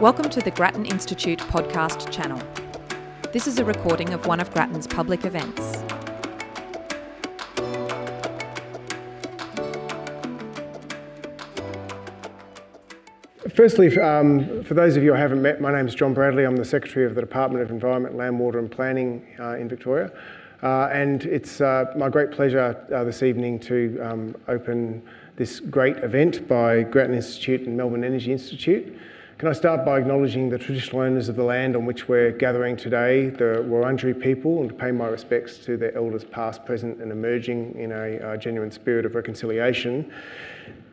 Welcome to the Grattan Institute podcast channel. This is a recording of one of Grattan's public events. Firstly, um, for those of you I haven't met, my name is John Bradley. I'm the Secretary of the Department of Environment, Land, Water and Planning uh, in Victoria. Uh, and it's uh, my great pleasure uh, this evening to um, open this great event by Grattan Institute and Melbourne Energy Institute. Can I start by acknowledging the traditional owners of the land on which we're gathering today, the Wurundjeri people, and to pay my respects to their elders past, present, and emerging in a uh, genuine spirit of reconciliation.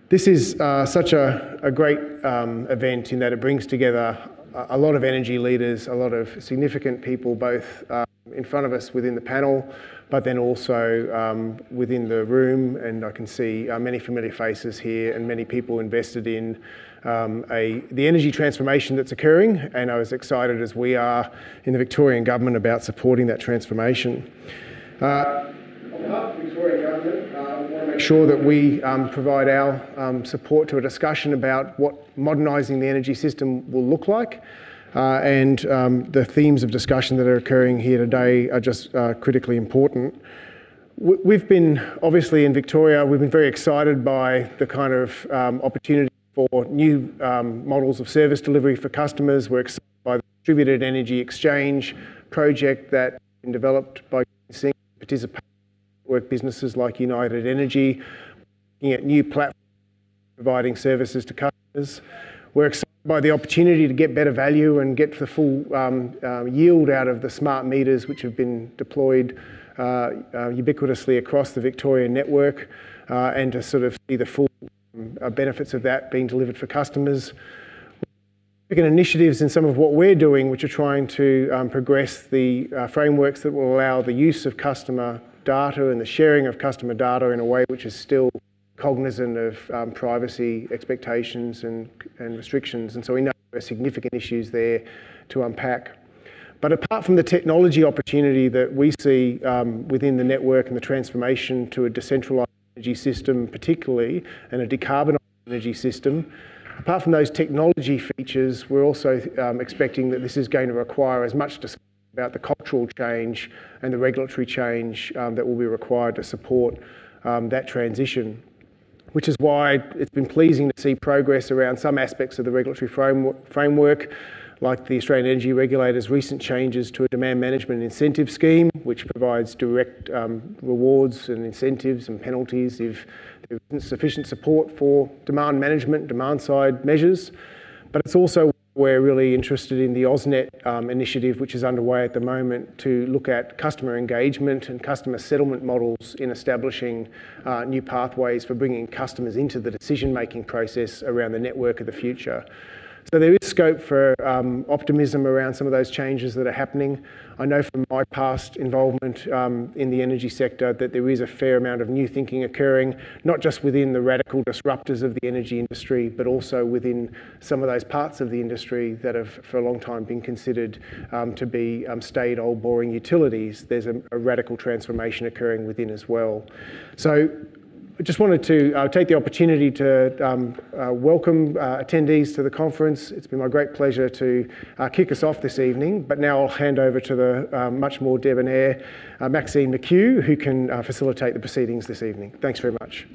This is uh, such a, a great um, event in that it brings together a, lot of energy leaders, a lot of significant people, both uh, in front of us within the panel, but then also um, within the room. And I can see uh, many familiar faces here and many people invested in um, a, the energy transformation that's occurring. And I was excited as we are in the Victorian Government about supporting that transformation. Uh, uh, want to make sure that we um, provide our um, support to a discussion about what modernising the energy system will look like. Uh, and um, the themes of discussion that are occurring here today are just uh, critically important. We've been, obviously, in Victoria, we've been very excited by the kind of um, opportunity for new um, models of service delivery for customers. We're excited by the distributed energy exchange project that's been developed by Sing participate work businesses like United Energy, looking at new platforms providing services to customers. We're excited by the opportunity to get better value and get the full um, uh, yield out of the smart meters which have been deployed uh, uh, ubiquitously across the Victorian network uh, and to sort of see the full benefits of that being delivered for customers. Initiatives in some of what we're doing, which are trying to um, progress the uh, frameworks that will allow the use of customer data and the sharing of customer data in a way which is still cognizant of um, privacy expectations and, and restrictions. And so we know there are significant issues there to unpack. But apart from the technology opportunity that we see um, within the network and the transformation to a decentralized energy system, particularly, and a decarbonised energy system, apart from those technology features, we're also um, expecting that this is going to require as much discussion about the cultural change and the regulatory change um, that will be required to support um, that transition which is why it's been pleasing to see progress around some aspects of the regulatory framework, like the Australian Energy Regulator's recent changes to a demand management incentive scheme, which provides direct um, rewards and incentives and penalties if there isn't sufficient support for demand management, demand side measures. But it's also where we're really interested in the AusNet um, initiative, which is underway at the moment, to look at customer engagement and customer settlement models in establishing uh, new pathways for bringing customers into the decision making process around the network of the future. So there is scope for um, optimism around some of those changes that are happening. I know from my past involvement um, in the energy sector that there is a fair amount of new thinking occurring, not just within the radical disruptors of the energy industry, but also within some of those parts of the industry that have for a long time been considered um, to be um, staid, old, boring utilities. There's a, a radical transformation occurring within as well. So I just wanted to uh, take the opportunity to um, uh, welcome uh, attendees to the conference. It's been my great pleasure to uh, kick us off this evening, but now I'll hand over to the um, much more debonair uh, Maxine McHugh, who can uh, facilitate the proceedings this evening. Thanks very much.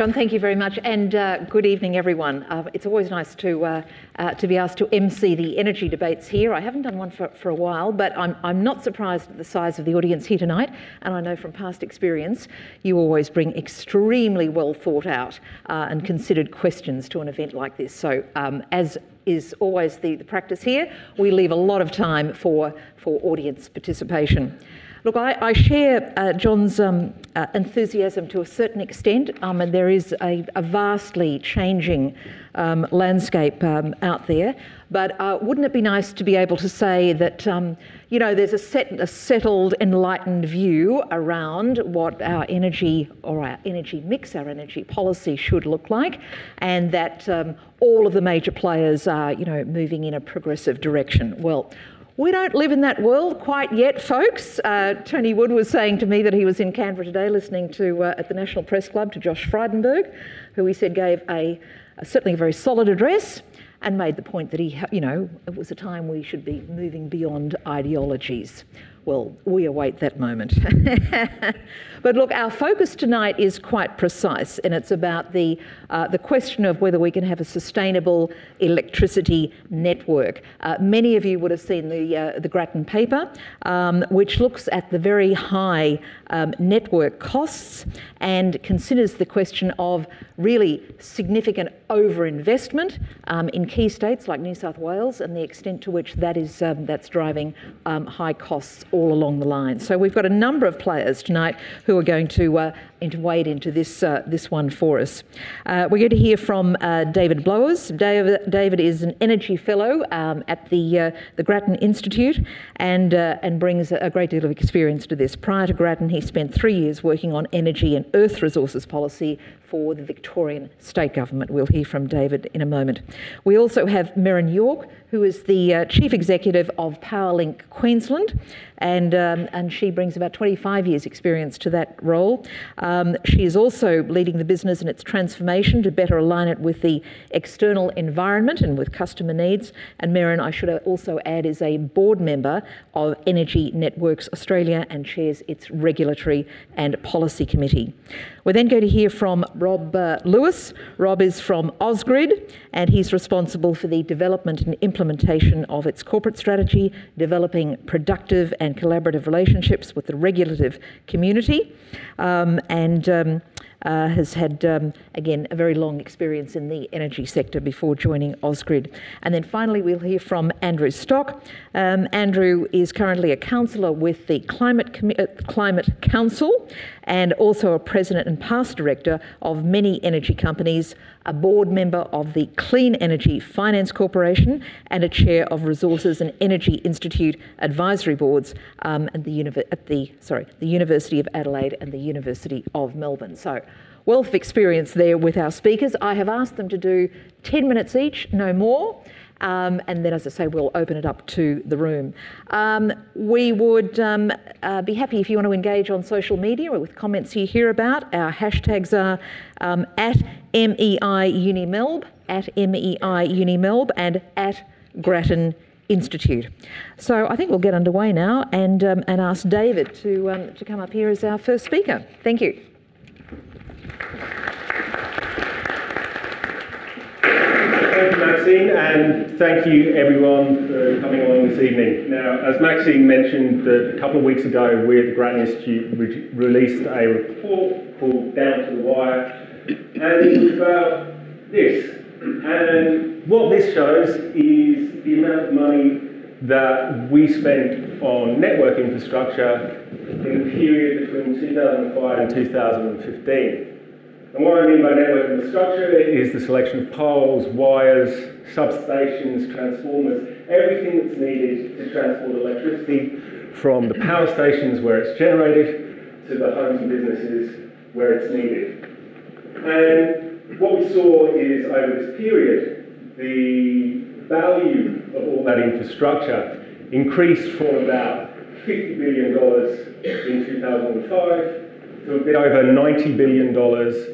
John, thank you very much, and uh, good evening, everyone. Uh, it's always nice to uh, uh to be asked to MC the energy debates here. I haven't done one for, for a while, but I'm, I'm not surprised at the size of the audience here tonight, and I know from past experience you always bring extremely well thought out uh, and considered questions to an event like this. So, um, as is always the, the practice here, we leave a lot of time for, for audience participation. Look, I, I share uh, John's um, uh, enthusiasm to a certain extent, um, and there is a, a vastly changing um, landscape um, out there. But uh, wouldn't it be nice to be able to say that, um, you know, there's a, set, a settled, enlightened view around what our energy or our energy mix, our energy policy should look like, and that um, all of the major players are, you know, moving in a progressive direction? Well, We don't live in that world quite yet, folks. Uh, Tony Wood was saying to me that he was in Canberra today listening to, uh, at the National Press Club, to Josh Frydenberg, who he said gave a, a certainly a very solid address and made the point that he, you know, it was a time we should be moving beyond ideologies. Well, we await that moment. but look, our focus tonight is quite precise, and it's about the, uh, the question of whether we can have a sustainable electricity network. Uh, many of you would have seen the, uh, the Grattan paper, um, which looks at the very high um, network costs and considers the question of really significant overinvestment um, in key states like New South Wales and the extent to which that is, um, that's driving um, high costs all along the line. So we've got a number of players tonight who are going to uh, into wade into this uh, this one for us. Uh, we're going to hear from uh, David Blowers. David, David is an energy fellow um, at the uh, the Grattan Institute and uh, and brings a great deal of experience to this. Prior to Grattan, he spent three years working on energy and earth resources policy for the Victorian state government. We'll hear from David in a moment. We also have Merryn York, who is the uh, chief executive of Powerlink Queensland, and um, and she brings about 25 years' experience to that role. Um, Um, she is also leading the business in its transformation to better align it with the external environment and with customer needs. And Merryn, I should also add, is a board member of Energy Networks Australia and chairs its regulatory and policy committee. We're then going to hear from Rob uh, Lewis. Rob is from Ausgrid and he's responsible for the development and implementation of its corporate strategy, developing productive and collaborative relationships with the regulative community, um, and um, uh, has had, um, again, a very long experience in the energy sector before joining Ausgrid. And then finally, we'll hear from Andrew Stock. Um, Andrew is currently a councillor with the Climate, Com- uh, Climate Council and also a president and past director of many energy companies, a board member of the Clean Energy Finance Corporation, and a chair of Resources and Energy Institute advisory boards um, at, the, at the, sorry, the University of Adelaide and the University of Melbourne. So wealth of experience there with our speakers. I have asked them to do 10 minutes each, no more. Um, and then, as I say, we'll open it up to the room. Um, we would um, uh, be happy if you want to engage on social media or with comments you hear about. Our hashtags are um, at MEI Unimelb, at MEI Unimelb, and at Grattan Institute. So I think we'll get underway now and, um, and ask David to, um, to come up here as our first speaker. Thank you. Thank you, Maxine, and thank you everyone for coming along this evening. Now, as Maxine mentioned, a couple of weeks ago, we at the Grattan Institute re- released a report called Down to the Wire, and it was about this. And what this shows is the amount of money that we spent on network infrastructure in the period between 2005 and 2015. And what I mean by network infrastructure is the selection of poles, wires, substations, transformers, everything that's needed to transport electricity from the power stations where it's generated to the homes and businesses where it's needed. And what we saw is over this period, the value of all that infrastructure increased from about $50 billion in 2005 to a bit over $90 billion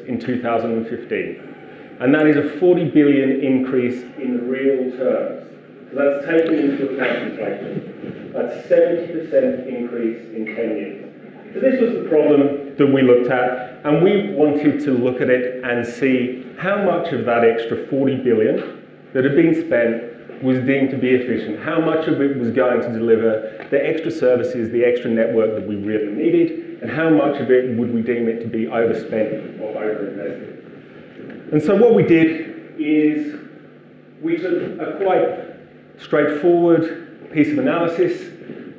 in 2015. And that is a 40 billion increase in real terms. So that's taking into account inflation. That's 70% increase in 10 years. So this was the problem that we looked at, and we wanted to look at it and see how much of that extra 40 billion that had been spent was deemed to be efficient, how much of it was going to deliver the extra services, the extra network that we really needed, and how much of it would we deem it to be overspent or overinvested. And so what we did is we took a quite straightforward piece of analysis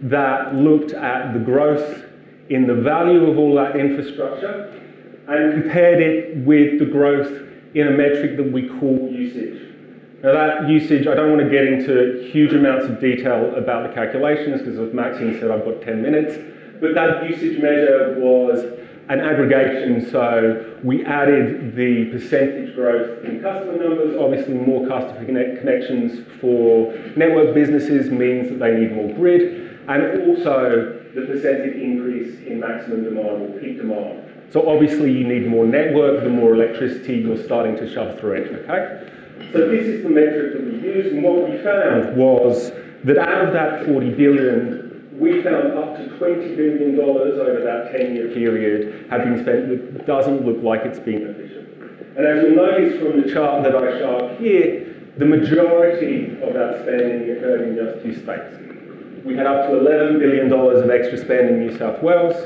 that looked at the growth in the value of all that infrastructure and compared it with the growth in a metric that we call usage. Now that usage, I don't want to get into huge amounts of detail about the calculations because as Maxine said, I've got 10 minutes but that usage measure was an aggregation, so we added the percentage growth in customer numbers. Obviously, more customer connect connections for network businesses means that they need more grid, and also the percentage increase in maximum demand or peak demand. So obviously, you need more network, the more electricity you're starting to shove through it, okay? So this is the metric that we used, and what we found was that out of that 40 billion, we found up to $20 billion over that 10-year period had been spent that doesn't look like it's been efficient. And as you'll notice from the chart that I show up here, the majority of that spending occurred in just two states. We had up to $11 billion of extra spend in New South Wales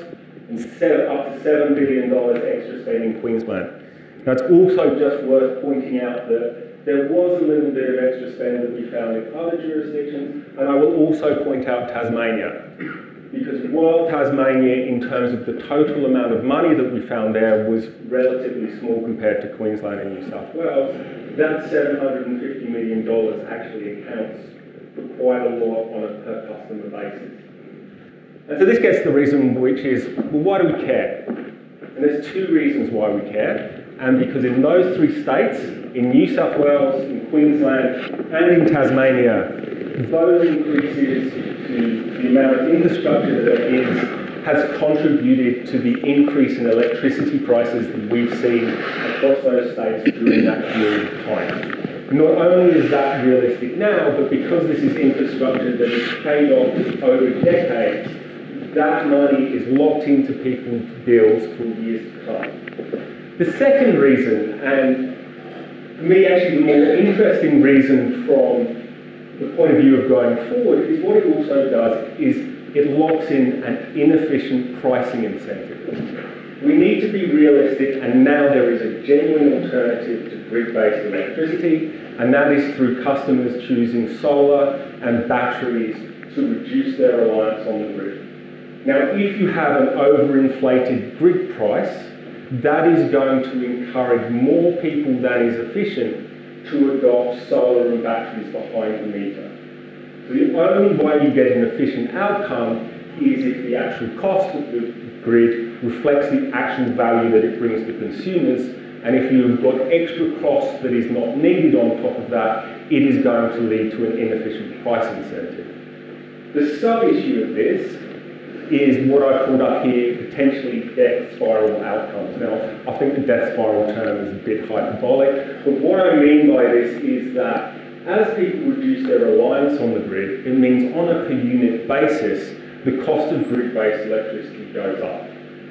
and up to $7 billion extra spend in Queensland. Now, it's also just worth pointing out that there was a little bit of extra spend that we found in other jurisdictions, and I will also point out Tasmania. Because while Tasmania, in terms of the total amount of money that we found there, was relatively small compared to Queensland and New South Wales, that $750 million actually accounts for quite a lot on a per customer basis. And so this gets to the reason, which is, well, why do we care? And there's two reasons why we care and because in those three states, in New South Wales, in Queensland, and in Tasmania, those increases to the amount of infrastructure that there is has contributed to the increase in electricity prices that we've seen across those states during that period of time. Not only is that realistic now, but because this is infrastructure that is paid off over decades, that money is locked into people's bills for years to come. The second reason, and for me actually the more interesting reason from the point of view of going forward, is what it also does is it locks in an inefficient pricing incentive. We need to be realistic, and now there is a genuine alternative to grid-based electricity, and that is through customers choosing solar and batteries to reduce their reliance on the grid. Now, if you have an overinflated grid price, that is going to encourage more people than is efficient to adopt solar and batteries behind the meter. The only way you get an efficient outcome is if the actual cost of the grid reflects the actual value that it brings to consumers. And if you've got extra cost that is not needed on top of that, it is going to lead to an inefficient price incentive. The sub-issue of this is what I've called up here potentially death spiral outcomes. Now, I think the death spiral term is a bit hyperbolic, but what I mean by this is that as people reduce their reliance on the grid, it means on a per unit basis, the cost of grid-based electricity goes up.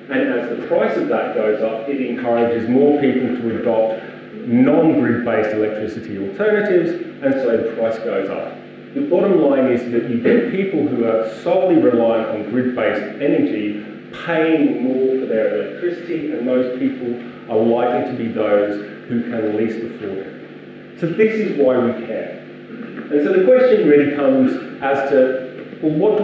And as the price of that goes up, it encourages more people to adopt non-grid based electricity alternatives, and so the price goes up. The bottom line is that you get people who are solely reliant on grid-based energy paying more for their electricity, and those people are likely to be those who can least afford it. So this is why we care. And so the question really comes as to, well, what,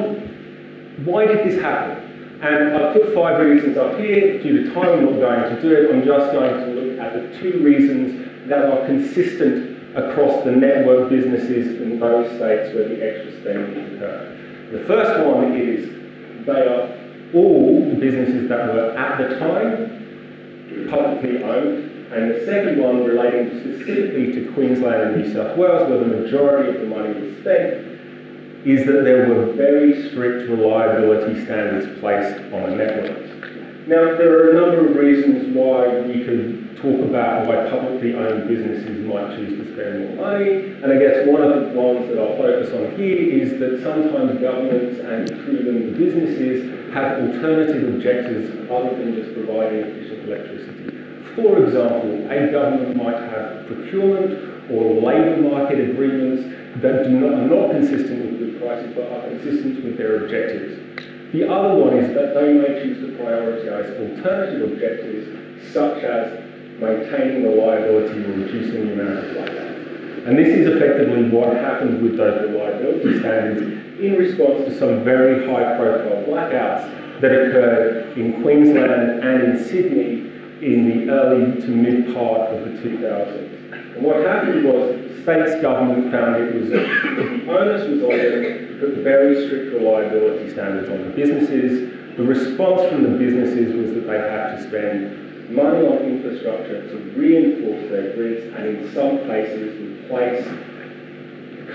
why did this happen? And I've put five reasons up here. Due to time, I'm not going to do it. I'm just going to look at the two reasons that are consistent across the network businesses in those states where the extra spending occurred. The first one is they are all businesses that were at the time publicly owned, and the second one relating specifically to Queensland and New South Wales, where the majority of the money was spent, is that there were very strict reliability standards placed on the networks. Now, there are a number of reasons why we could talk about why publicly owned businesses might choose to spend more money. And I guess one of the ones that I'll focus on here is that sometimes governments and them the businesses have alternative objectives other than just providing efficient electricity. For example, a government might have procurement or labour market agreements that do not, are not consistent with good prices but are consistent with their objectives. The other one is that they may choose to prioritise alternative objectives such as maintaining reliability or reducing the amount of blackouts. And this is effectively what happened with those reliability standards in response to some very high profile blackouts that occurred in Queensland and in Sydney in the early to mid part of the 2000s. And what happened was state's government found it was the onus was on them to put very strict reliability standards on the businesses The response from the businesses was that they had to spend money on infrastructure to reinforce their grids and in some places replace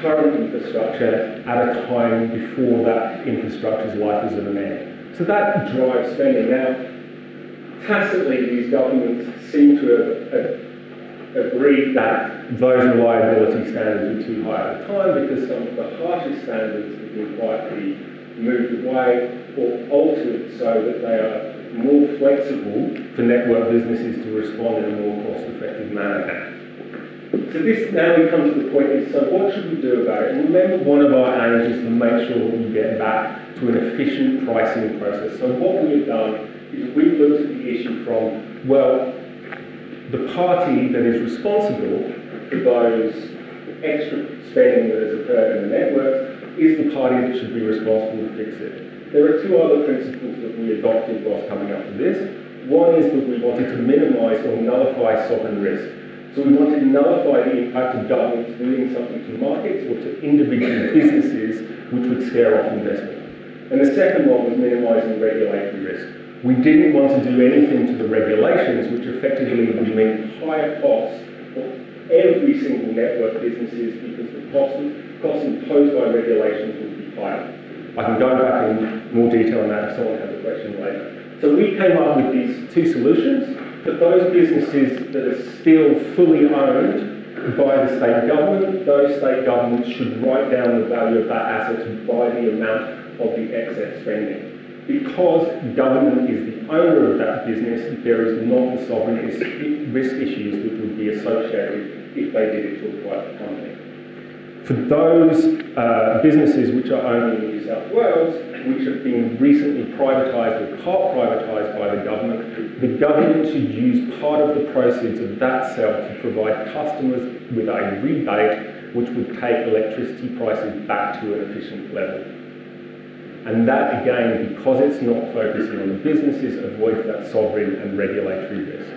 current infrastructure at a time before that infrastructure's life is an end. So that drives spending. Now, tacitly, these governments seem to have agreed that those reliability standards were too high at the time because some of the harshest standards have been quietly moved away or altered so that they are more flexible for network businesses to respond in a more cost-effective manner. So this now we come to the point is, so what should we do about it? And remember one of our aims is to make sure that we get back to an efficient pricing process. So what we have done is we've looked at the issue from, well, the party that is responsible for those extra spending that has occurred in the networks is the party that should be responsible to fix it. There are two other principles that we adopted whilst coming up to this. One is that we wanted to minimise or nullify sovereign risk. So we wanted to nullify the impact of governments doing something to markets or to individual businesses which would scare off investment. And the second one was minimising regulatory risk. We didn't want to do anything to the regulations which effectively would mean higher costs for every single network businesses because the cost, costs imposed by regulations would be higher. I can go back in more detail on that if someone has a question later. So we came up with these two solutions. For those businesses that are still fully owned by the state government, those state governments should write down the value of that asset by the amount of the excess spending. Because government is the owner of that business, there is not the sovereign risk issues that would be associated if they did it to a private company. For those uh, businesses which are owned in New South Wales, which have been recently privatised or part privatised by the government, the government should use part of the proceeds of that sale to provide customers with a rebate which would take electricity prices back to an efficient level. And that, again, because it's not focusing on the businesses, avoids that sovereign and regulatory risk.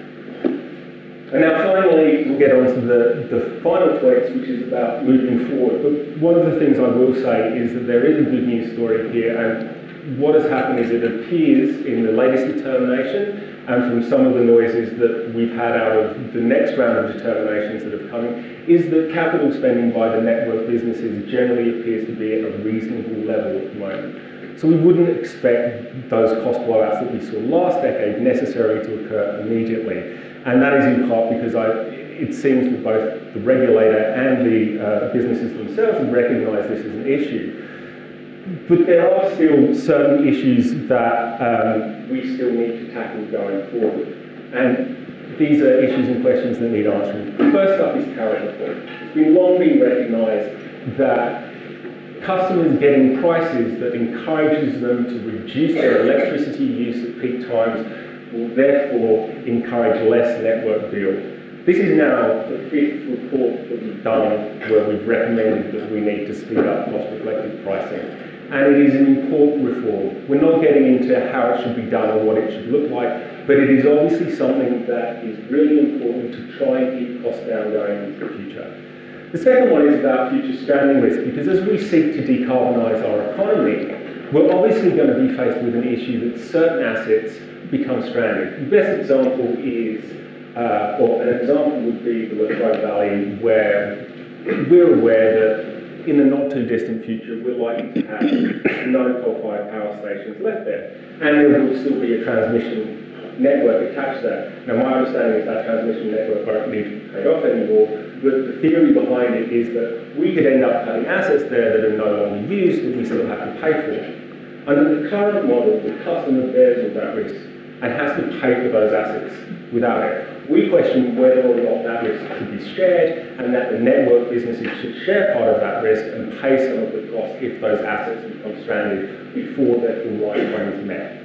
And now finally, we'll get on to the, the final points, which is about moving forward. But one of the things I will say is that there is a good news story here, and what has happened is it appears in the latest determination and from some of the noises that we've had out of the next round of determinations that have come is that capital spending by the network businesses generally appears to be at a reasonable level at the moment. So we wouldn't expect those cost blowouts that we saw last decade necessarily to occur immediately. And that is in part because I, it seems that both the regulator and the uh, businesses themselves have recognised this as an issue. But there are still certain issues that um, we still need to tackle going forward. And these are issues and questions that need answering. First up is reform. It's been long been recognised that customers getting prices that encourages them to reduce their electricity use at peak times will therefore encourage less network build. This is now the fifth report that we've done where we've recommended that we need to speed up cost-reflective pricing. And it is an important reform. We're not getting into how it should be done or what it should look like, but it is obviously something that is really important to try and keep costs down going into the future. The second one is about future stranding risk, because as we seek to decarbonise our economy, we're obviously going to be faced with an issue that certain assets become stranded. The best example is, uh, or an example would be the Latrobe Valley, where we're aware that in the not too distant future, we're likely to have no coal-fired power stations left there, and there will still be a transmission network attached to that. Now, my understanding is that transmission network won't need to be paid off anymore, the theory behind it is that we could end up having assets there that are no longer used that we still have to pay for. Under the current model, the customer bears all that risk and has to pay for those assets without it. We question whether or not that risk should be shared and that the network businesses should share part of that risk and pay some of the cost if those assets become stranded before their full is met.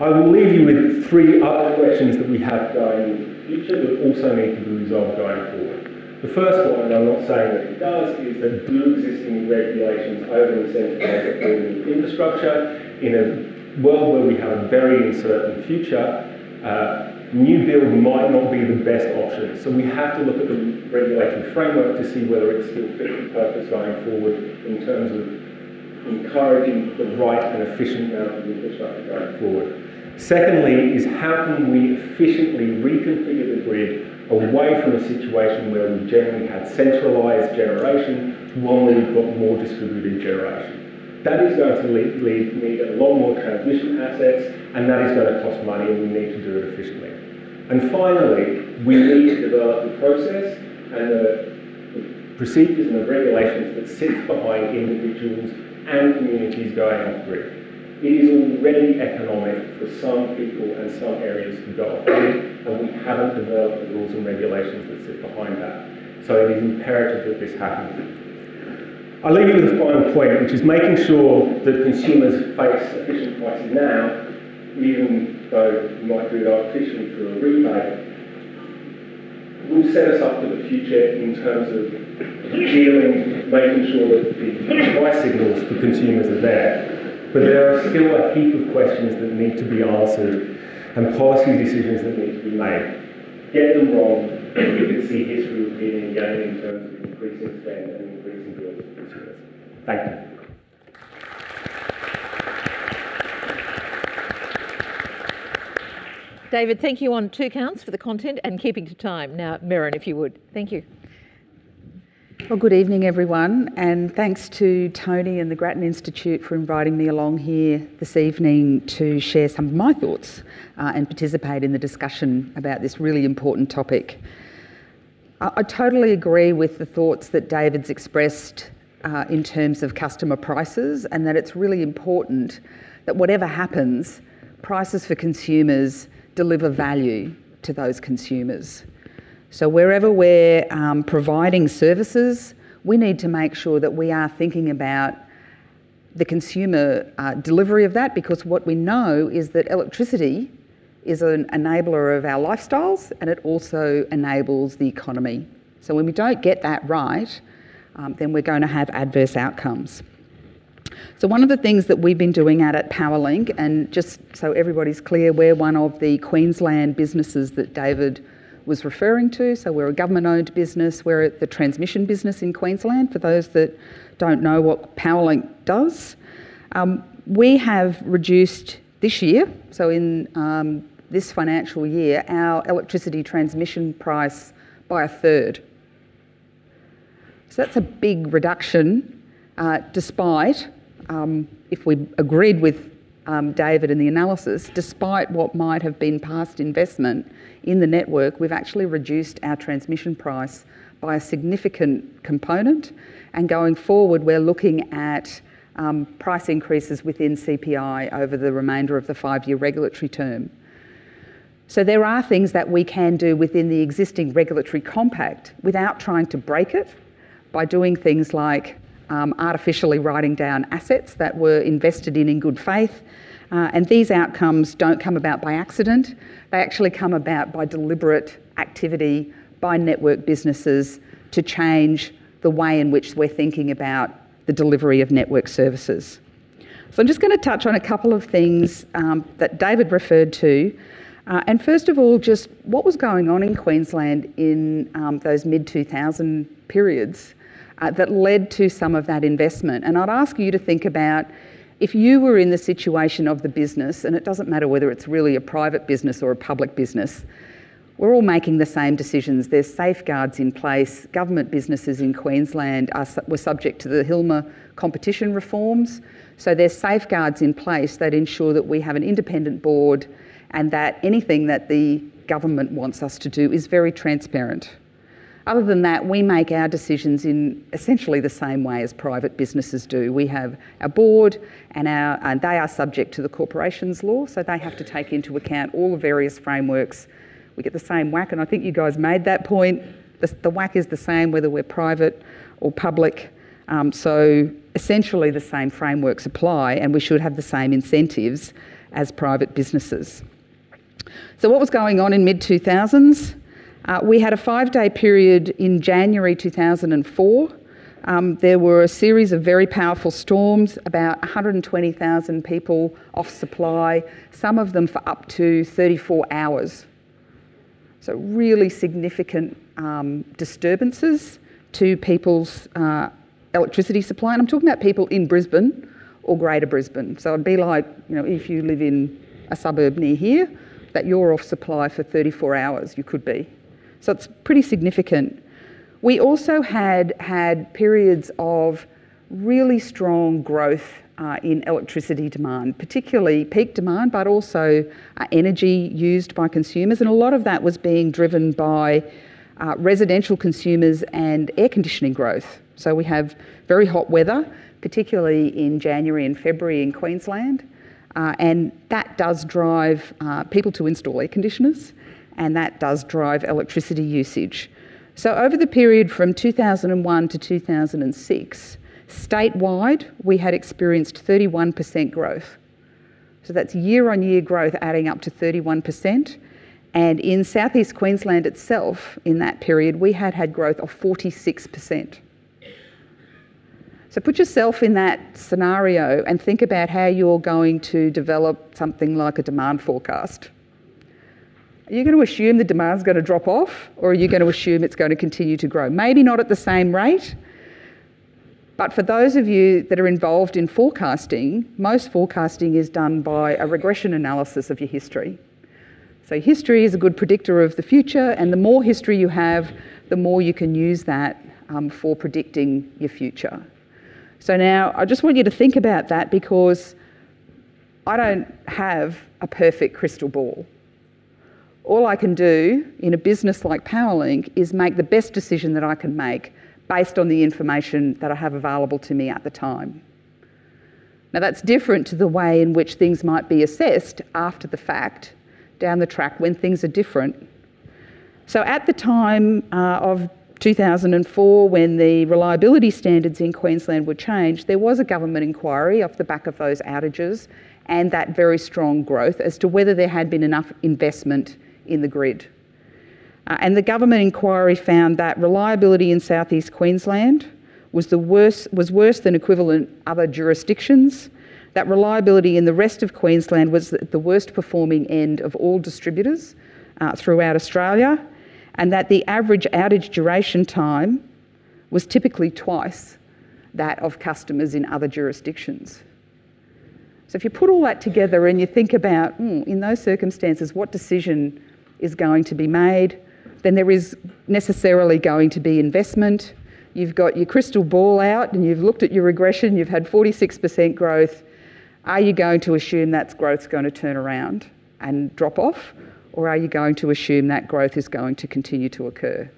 I will leave you with three other questions that we have going future that also need to be resolved going forward. The first one, and I'm not saying that it does, is that do existing regulations over incentivize building infrastructure in a world where we have a very uncertain future, uh, new build might not be the best option. So we have to look at the regulatory framework to see whether it's still fit for purpose going forward in terms of encouraging the right and efficient amount of infrastructure going forward. Secondly, is how can we efficiently reconfigure the grid away from a situation where we generally had centralised generation to one where we've got more distributed generation. That is going to lead, lead, need a lot more transmission assets, and that is going to cost money, and we need to do it efficiently. And finally, we need to develop the process and the procedures and the regulations that sit behind individuals and communities going off grid. It is already economic for some people and some areas to go off and we haven't developed the rules and regulations that sit behind that. So it is imperative that this happens. I'll leave you with a final point, which is making sure that consumers face sufficient prices now, even though you might do it artificially through a rebate, will set us up for the future in terms of dealing, making sure that the price signals for consumers are there. But there are still a heap of questions that need to be answered and policy decisions that need to be made. Get them wrong, and we can see history repeating again in terms of increasing spend and increasing bills for consumers. Thank you. David, thank you on two counts for the content and keeping to time. Now, Merryn, if you would. Thank you. Well, good evening, everyone, and thanks to Tony and the Grattan Institute for inviting me along here this evening to share some of my thoughts uh, and participate in the discussion about this really important topic. I, I totally agree with the thoughts that David's expressed uh, in terms of customer prices, and that it's really important that whatever happens, prices for consumers deliver value to those consumers. So, wherever we're um, providing services, we need to make sure that we are thinking about the consumer uh, delivery of that because what we know is that electricity is an enabler of our lifestyles and it also enables the economy. So, when we don't get that right, um, then we're going to have adverse outcomes. So, one of the things that we've been doing out at Powerlink, and just so everybody's clear, we're one of the Queensland businesses that David was referring to. So we're a government owned business, we're the transmission business in Queensland, for those that don't know what Powerlink does. Um, we have reduced this year, so in um, this financial year, our electricity transmission price by a third. So that's a big reduction, uh, despite, um, if we agreed with um, David and the analysis, despite what might have been past investment in the network, we've actually reduced our transmission price by a significant component. And going forward, we're looking at um, price increases within CPI over the remainder of the five year regulatory term. So there are things that we can do within the existing regulatory compact without trying to break it by doing things like um, artificially writing down assets that were invested in in good faith. Uh, and these outcomes don't come about by accident. They actually come about by deliberate activity by network businesses to change the way in which we're thinking about the delivery of network services. So I'm just going to touch on a couple of things um, that David referred to. Uh, and first of all, just what was going on in Queensland in um, those mid 2000 periods uh, that led to some of that investment. And I'd ask you to think about if you were in the situation of the business, and it doesn't matter whether it's really a private business or a public business, we're all making the same decisions. There's safeguards in place. Government businesses in Queensland are, were subject to the Hilmer competition reforms. So there's safeguards in place that ensure that we have an independent board and that anything that the government wants us to do is very transparent. Other than that, we make our decisions in essentially the same way as private businesses do. We have our board, and, our, and they are subject to the corporations law, so they have to take into account all the various frameworks. We get the same whack, and I think you guys made that point. The, the WACC is the same whether we're private or public. Um, so essentially, the same frameworks apply, and we should have the same incentives as private businesses. So, what was going on in mid 2000s? Uh, we had a five day period in January 2004. Um, there were a series of very powerful storms, about 120,000 people off supply, some of them for up to 34 hours. So, really significant um, disturbances to people's uh, electricity supply. And I'm talking about people in Brisbane, or Greater Brisbane. So it'd be like, you know, if you live in a suburb near here, that you're off supply for 34 hours, you could be. So it's pretty significant. We also had had periods of really strong growth uh, in electricity demand, particularly peak demand, but also uh, energy used by consumers. And a lot of that was being driven by uh, residential consumers and air conditioning growth. So we have very hot weather, particularly in January and February in Queensland. Uh, and that does drive uh, people to install air conditioners, and that does drive electricity usage. So, over the period from 2001 to 2006, statewide, we had experienced 31% growth. So, that's year on year growth adding up to 31%. And in southeast Queensland itself, in that period, we had had growth of 46%. So put yourself in that scenario and think about how you're going to develop something like a demand forecast. Are you going to assume the demand's going to drop off or are you going to assume it's going to continue to grow? Maybe not at the same rate, but for those of you that are involved in forecasting, most forecasting is done by a regression analysis of your history. So, history is a good predictor of the future, and the more history you have, the more you can use that um, for predicting your future. So now I just want you to think about that because I don't have a perfect crystal ball. All I can do in a business like Powerlink is make the best decision that I can make based on the information that I have available to me at the time. Now, that's different to the way in which things might be assessed after the fact, down the track when things are different. So, at the time uh, of 2004, when the reliability standards in Queensland were changed, there was a government inquiry off the back of those outages and that very strong growth as to whether there had been enough investment in the grid. Uh, and the government inquiry found that reliability in southeast Queensland was, the worst, was worse than equivalent other jurisdictions, that reliability in the rest of Queensland was the worst performing end of all distributors uh, throughout Australia, and that the average outage duration time was typically twice that of customers in other jurisdictions. So if you put all that together and you think about, mm, in those circumstances, what decision is going to be made, then there is necessarily going to be investment. You've got your crystal ball out and you've looked at your regression, you've had 46% growth. Are you going to assume that growth's going to turn around and drop off? Or are you going to assume that growth is going to continue to occur?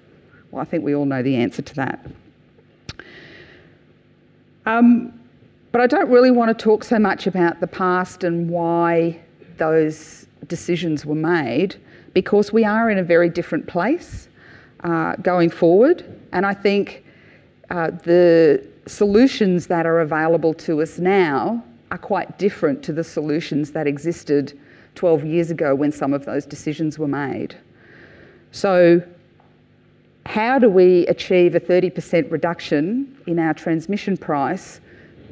Well, I think we all know the answer to that. Um, but I don't really want to talk so much about the past and why those decisions were made because we are in a very different place uh, going forward. And I think uh, the solutions that are available to us now are quite different to the solutions that existed 12 years ago when some of those decisions were made. So, how do we achieve a 30% reduction in our transmission price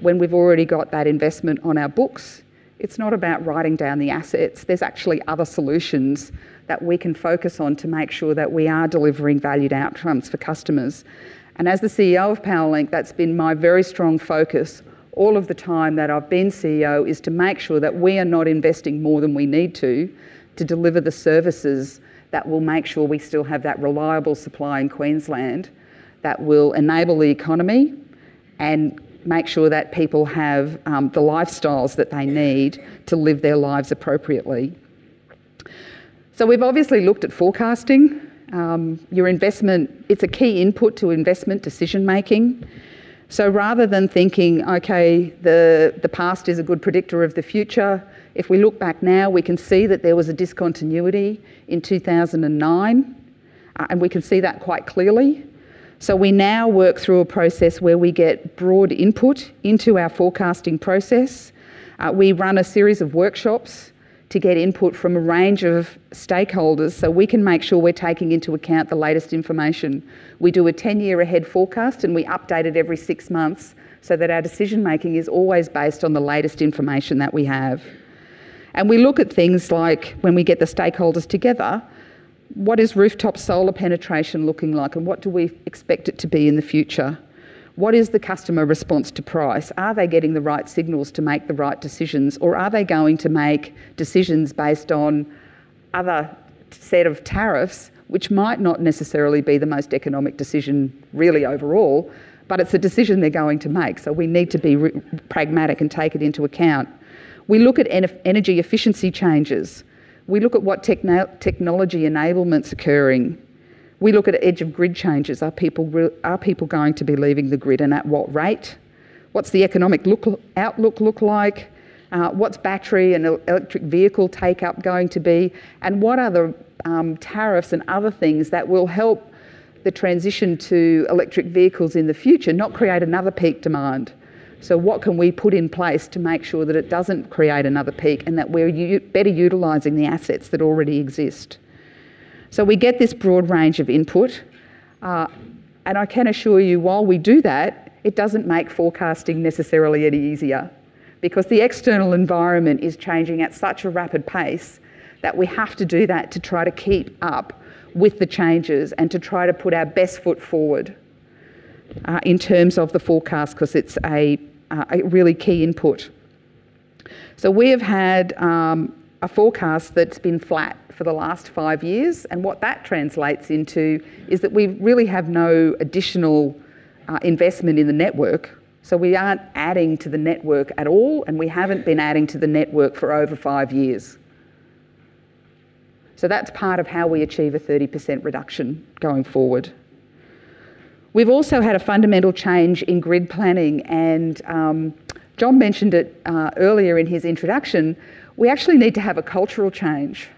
when we've already got that investment on our books? It's not about writing down the assets, there's actually other solutions that we can focus on to make sure that we are delivering valued outcomes for customers. And as the CEO of Powerlink, that's been my very strong focus all of the time that I've been CEO is to make sure that we are not investing more than we need to to deliver the services that will make sure we still have that reliable supply in Queensland that will enable the economy and make sure that people have um, the lifestyles that they need to live their lives appropriately. So we've obviously looked at forecasting. Um, your investment, it's a key input to investment decision making. So rather than thinking, okay, the, the past is a good predictor of the future, if we look back now, we can see that there was a discontinuity in 2009, uh, and we can see that quite clearly. So we now work through a process where we get broad input into our forecasting process. Uh, we run a series of workshops to get input from a range of stakeholders so we can make sure we're taking into account the latest information. We do a 10 year ahead forecast and we update it every six months so that our decision making is always based on the latest information that we have. And we look at things like when we get the stakeholders together, what is rooftop solar penetration looking like and what do we expect it to be in the future? What is the customer response to price? Are they getting the right signals to make the right decisions, or are they going to make decisions based on other set of tariffs, which might not necessarily be the most economic decision really overall, but it's a decision they're going to make. So we need to be re- pragmatic and take it into account. We look at en- energy efficiency changes. We look at what techno- technology enablement's occurring. We look at edge of grid changes. Are people, re- are people going to be leaving the grid and at what rate? What's the economic look, outlook look like? Uh, what's battery and electric vehicle take up going to be? And what are the um, tariffs and other things that will help the transition to electric vehicles in the future not create another peak demand? So, what can we put in place to make sure that it doesn't create another peak and that we're u- better utilising the assets that already exist? So we get this broad range of input, uh, and I can assure you, while we do that, it doesn't make forecasting necessarily any easier because the external environment is changing at such a rapid pace that we have to do that to try to keep up with the changes and to try to put our best foot forward uh, in terms of the forecast because it's a, uh, a, really key input. So we have had um, a forecast that's been flat for the last five years. And what that translates into is that we really have no additional uh, investment in the network. So we aren't adding to the network at all, and we haven't been adding to the network for over five years. So that's part of how we achieve a 30% reduction going forward. We've also had a fundamental change in grid planning, and um, John mentioned it uh, earlier in his introduction. We actually need to have a cultural change.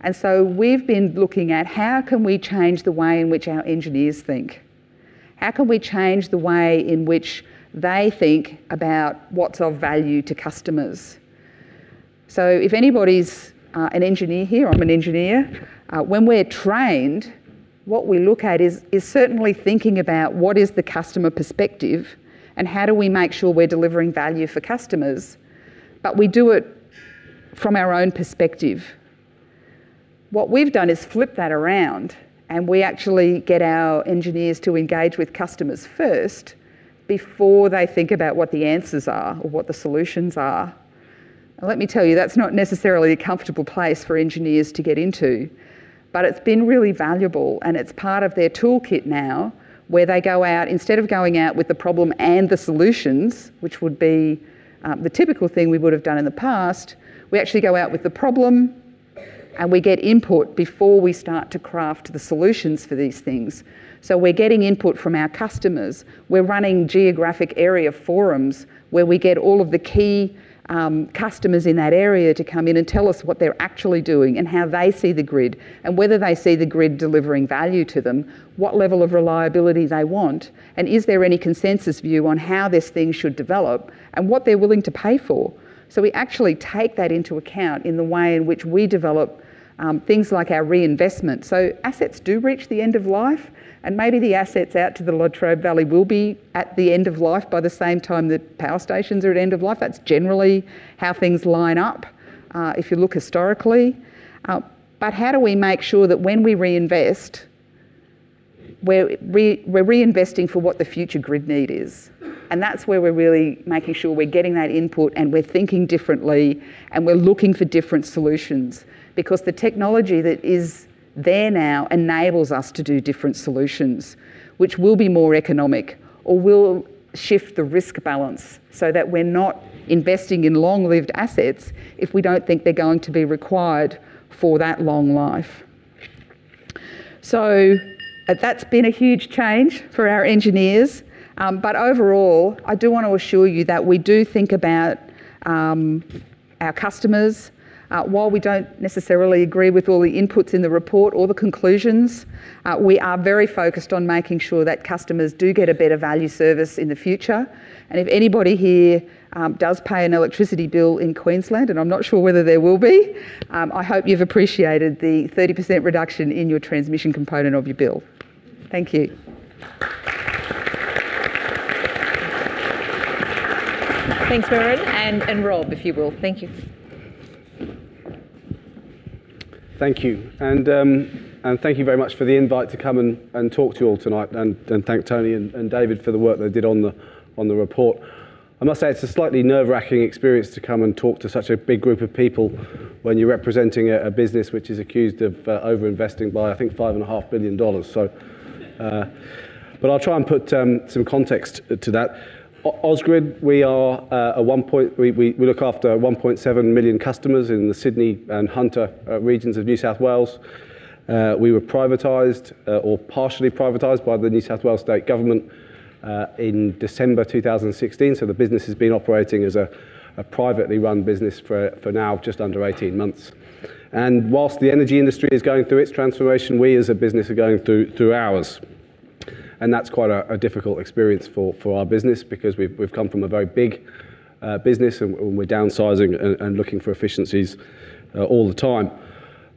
And so we've been looking at how can we change the way in which our engineers think? How can we change the way in which they think about what's of value to customers? So if anybody's uh, an engineer here, I'm an engineer, uh, when we're trained, what we look at is, is certainly thinking about what is the customer perspective and how do we make sure we're delivering value for customers. But we do it from our own perspective. What we've done is flip that around and we actually get our engineers to engage with customers first before they think about what the answers are or what the solutions are. And let me tell you, that's not necessarily a comfortable place for engineers to get into, but it's been really valuable and it's part of their toolkit now where they go out, instead of going out with the problem and the solutions, which would be um, the typical thing we would have done in the past, we actually go out with the problem and we get input before we start to craft the solutions for these things. So we're getting input from our customers. We're running geographic area forums where we get all of the key um, customers in that area to come in and tell us what they're actually doing and how they see the grid and whether they see the grid delivering value to them, what level of reliability they want, and is there any consensus view on how this thing should develop and what they're willing to pay for. So we actually take that into account in the way in which we develop um, things like our reinvestment. So assets do reach the end of life, and maybe the assets out to the Latrobe Valley will be at the end of life by the same time that power stations are at end of life. That's generally how things line up uh, if you look historically. Uh, but how do we make sure that when we reinvest, we're, re- we're reinvesting for what the future grid need is? And that's where we're really making sure we're getting that input and we're thinking differently and we're looking for different solutions because the technology that is there now enables us to do different solutions, which will be more economic or will shift the risk balance so that we're not investing in long lived assets if we don't think they're going to be required for that long life. So uh, that's been a huge change for our engineers. Um, but overall, I do want to assure you that we do think about um, our customers, uh, while we don't necessarily agree with all the inputs in the report or the conclusions, uh, we are very focused on making sure that customers do get a better value service in the future. And if anybody here um, does pay an electricity bill in Queensland, and I'm not sure whether there will be, um, I hope you've appreciated the 30% reduction in your transmission component of your bill. Thank you. Thanks, Merryn. And, and Rob, if you will. Thank you. Thank you. And um, and thank you very much for the invite to come and, and talk to you all tonight, and, and thank Tony and, and David for the work they did on the, on the report. I must say it's a slightly nerve-wracking experience to come and talk to such a big group of people when you're representing a, a business which is accused of uh, over-investing by, I think, five and a half billion dollars. So, uh, but I'll try and put um, some context to that. Ausgrid, we are uh, a one point, we, we, we look after 1.7 million customers in the Sydney and Hunter uh, regions of New South Wales. Uh, we were privatised uh, or partially privatised by the New South Wales state government uh, in December 2016. So the business has been operating as a, a privately run business for, for now just under 18 months. And whilst the energy industry is going through its transformation, we as a business are going through, through ours. And that's quite a, a difficult experience for, for our business because we've, we've come from a very big uh, business and, we're downsizing and, and looking for efficiencies uh, all the time.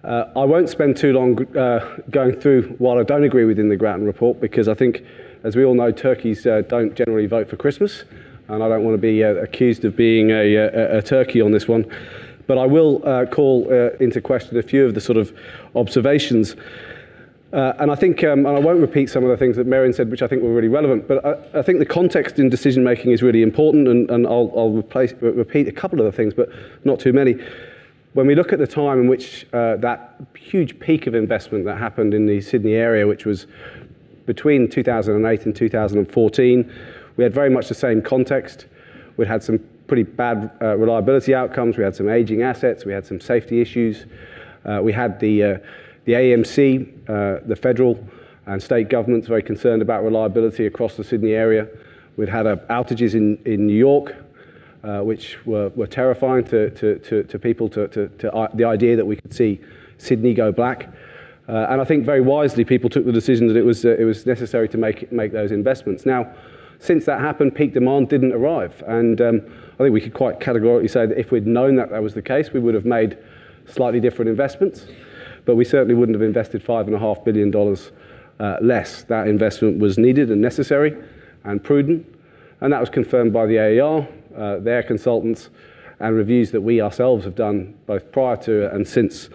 Uh, I won't spend too long uh, going through what I don't agree with in the Grattan report because I think, as we all know, turkeys uh, don't generally vote for Christmas, and I don't want to be uh, accused of being a, a, a, turkey on this one. But I will call into question a few of the sort of observations. Uh, and I think, um, and I won't repeat some of the things that Merryn said, which I think were really relevant, but I, I think the context in decision making is really important, and, and I'll, I'll replace, repeat a couple of the things, but not too many. When we look at the time in which uh, that huge peak of investment that happened in the Sydney area, which was between 2008 and 2014, we had very much the same context. We'd had some pretty bad uh, reliability outcomes, we had some aging assets, we had some safety issues, uh, we had the uh, the AEMC, uh, the federal and state governments very concerned about reliability across the Sydney area. We'd had uh, outages in, in New York, uh, which were, were terrifying to, to, to, to people, to, to, to uh, the idea that we could see Sydney go black. Uh, and I think very wisely people took the decision that it was, uh, it was necessary to make, make those investments. Now, since that happened, peak demand didn't arrive. And um, I think we could quite categorically say that if we'd known that that was the case, we would have made slightly different investments but we certainly wouldn't have invested $5.5 billion uh, less. That investment was needed and necessary and prudent, and that was confirmed by the AER, uh, their consultants, and reviews that we ourselves have done both prior to and since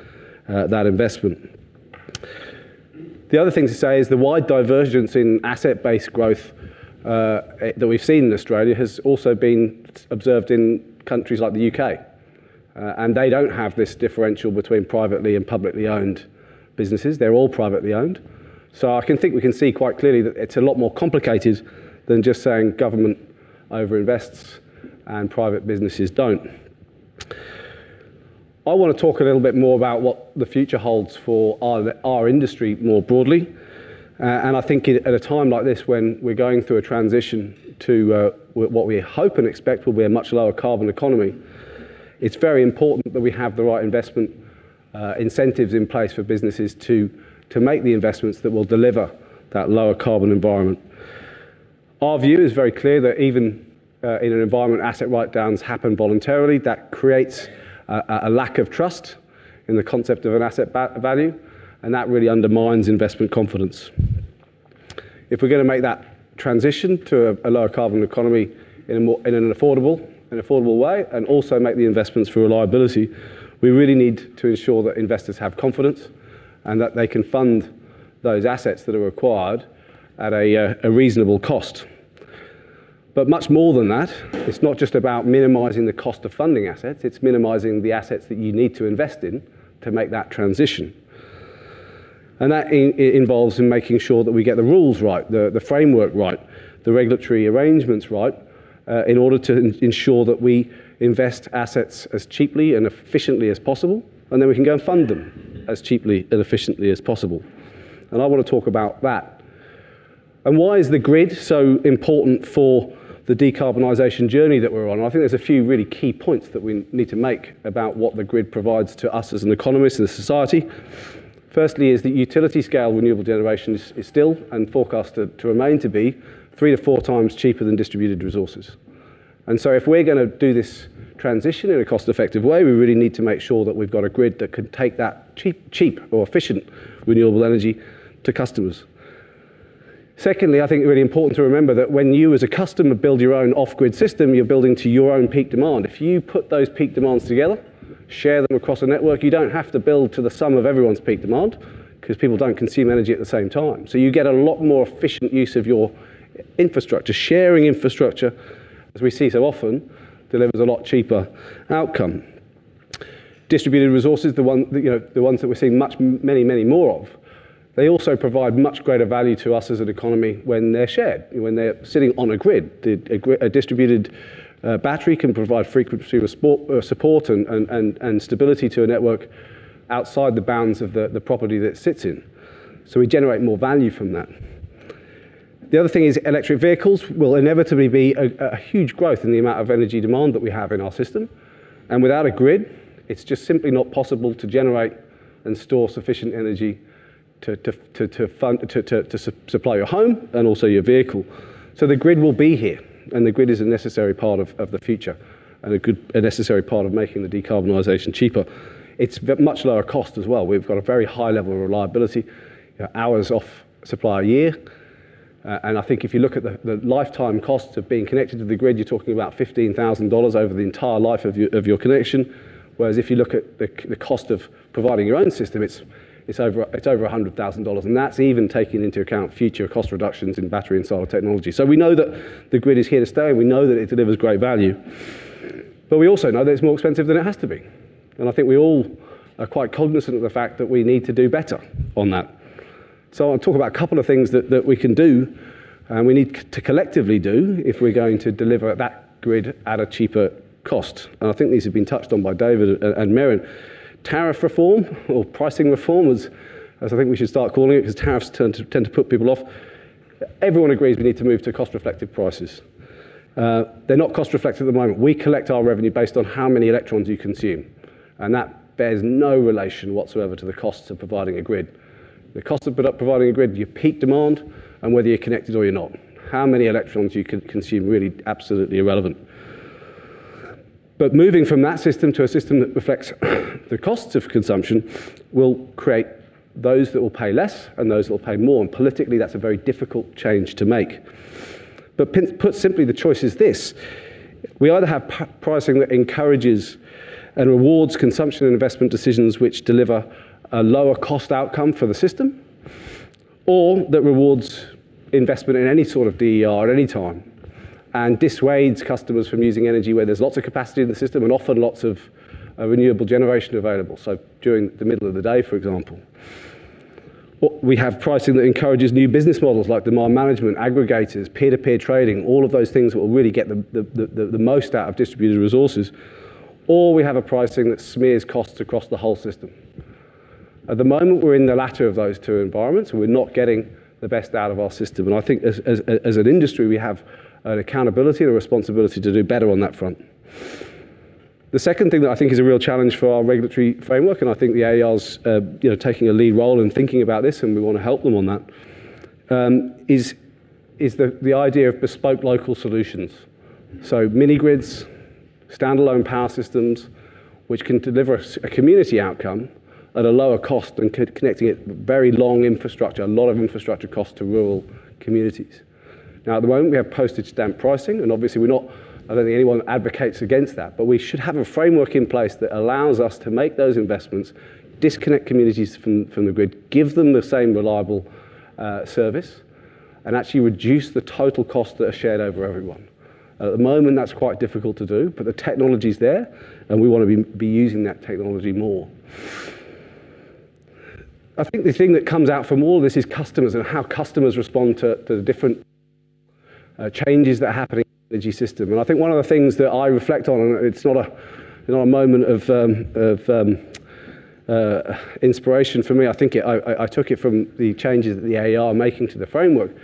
uh, that investment. The other thing to say is the wide divergence in asset-based growth uh, that we've seen in Australia has also been observed in countries like the UK. Uh, and they don't have this differential between privately and publicly owned businesses. They're all privately owned. So I can think we can see quite clearly that it's a lot more complicated than just saying government overinvests and private businesses don't. I want to talk a little bit more about what the future holds for our, our industry more broadly. Uh, and I think at a time like this, when we're going through a transition to uh, what we hope and expect will be a much lower carbon economy, it's very important that we have the right investment uh, incentives in place for businesses to, to make the investments that will deliver that lower carbon environment. Our view is very clear that even uh, in an environment asset write-downs happen voluntarily, that creates a, a lack of trust in the concept of an asset value, and that really undermines investment confidence. If we're going to make that transition to a, a lower carbon economy in, more, in an affordable an affordable way and also make the investments for reliability, we really need to ensure that investors have confidence and that they can fund those assets that are required at a, uh, a reasonable cost. But much more than that, it's not just about minimizing the cost of funding assets, it's minimizing the assets that you need to invest in to make that transition. And that in, involves in making sure that we get the rules right, the, the framework right, the regulatory arrangements right, Uh, in order to ensure that we invest assets as cheaply and efficiently as possible, and then we can go and fund them as cheaply and efficiently as possible. And I want to talk about that. And why is the grid so important for the decarbonisation journey that we're on? I think there's a few really key points that we need to make about what the grid provides to us as an economist and a society. Firstly, is that utility scale renewable generation is, is still and forecast to, to remain to be three to four times cheaper than distributed resources. And so if we're going to do this transition in a cost-effective way, we really need to make sure that we've got a grid that can take that cheap, cheap or efficient renewable energy to customers. Secondly, I think it's really important to remember that when you as a customer build your own off-grid system, you're building to your own peak demand. If you put those peak demands together, share them across a network, you don't have to build to the sum of everyone's peak demand because people don't consume energy at the same time. So you get a lot more efficient use of your infrastructure. Sharing infrastructure, as we see so often, delivers a lot cheaper outcome. Distributed resources, the, one, you know, the ones that we're seeing much, many, many more of, they also provide much greater value to us as an economy when they're shared, when they're sitting on a grid. The, a, a distributed uh, battery can provide frequency uh, support and, and, and, stability to a network outside the bounds of the, the property that it sits in. So we generate more value from that. The other thing is electric vehicles will inevitably be a, a, huge growth in the amount of energy demand that we have in our system. And without a grid, it's just simply not possible to generate and store sufficient energy to, to, to, to, fund, to, to, to supply your home and also your vehicle. So the grid will be here, and the grid is a necessary part of, of the future and a, good, a necessary part of making the decarbonisation cheaper. It's much lower cost as well. We've got a very high level of reliability, you know, hours off supply a year. Uh, and I think if you look at the, the, lifetime costs of being connected to the grid, you're talking about $15,000 over the entire life of your, of your connection. Whereas if you look at the, the cost of providing your own system, it's it's over, it's over $100,000, and that's even taking into account future cost reductions in battery and solar technology. So we know that the grid is here to stay, and we know that it delivers great value. But we also know that it's more expensive than it has to be. And I think we all are quite cognizant of the fact that we need to do better on that. So I'll talk about a couple of things that, that we can do and we need to collectively do if we're going to deliver that grid at a cheaper cost. And I think these have been touched on by David and, Merryn tariff reform or pricing reform, as, as I think we should start calling it, because tariffs tend to, tend to put people off. Everyone agrees we need to move to cost reflective prices. Uh, they're not cost reflective at the moment. We collect our revenue based on how many electrons you consume, and that bears no relation whatsoever to the costs of providing a grid. The cost of providing a grid, your peak demand, and whether you're connected or you're not. How many electrons you can consume really absolutely irrelevant. But moving from that system to a system that reflects the costs of consumption will create those that will pay less and those that will pay more. And politically, that's a very difficult change to make. But put simply, the choice is this we either have pricing that encourages and rewards consumption and investment decisions which deliver a lower cost outcome for the system, or that rewards investment in any sort of DER at any time and dissuades customers from using energy where there's lots of capacity in the system and often lots of uh, renewable generation available. So during the middle of the day, for example. We have pricing that encourages new business models like demand management, aggregators, peer-to-peer trading, all of those things that will really get the, the, the, the most out of distributed resources. Or we have a pricing that smears costs across the whole system. At the moment, we're in the latter of those two environments, and we're not getting the best out of our system. And I think as, as, as an industry, we have an accountability and a responsibility to do better on that front. The second thing that I think is a real challenge for our regulatory framework, and I think the AER's uh, you know, taking a lead role in thinking about this, and we want to help them on that, um, is is the, the idea of bespoke local solutions. So mini grids, standalone power systems, which can deliver a community outcome at a lower cost than connecting it very long infrastructure, a lot of infrastructure costs to rural communities. Now, at the moment, we have postage stamp pricing, and obviously, we're not, I don't think anyone advocates against that, but we should have a framework in place that allows us to make those investments, disconnect communities from, from the grid, give them the same reliable uh, service, and actually reduce the total costs that are shared over everyone. At the moment, that's quite difficult to do, but the technology's there, and we want to be, be using that technology more. I think the thing that comes out from all this is customers and how customers respond to, to the different uh, changes that are happening in the energy system. And I think one of the things that I reflect on, and it's not a, not a moment of, um, of um, uh, inspiration for me, I think it, I, I, took it from the changes that the AER are making to the framework.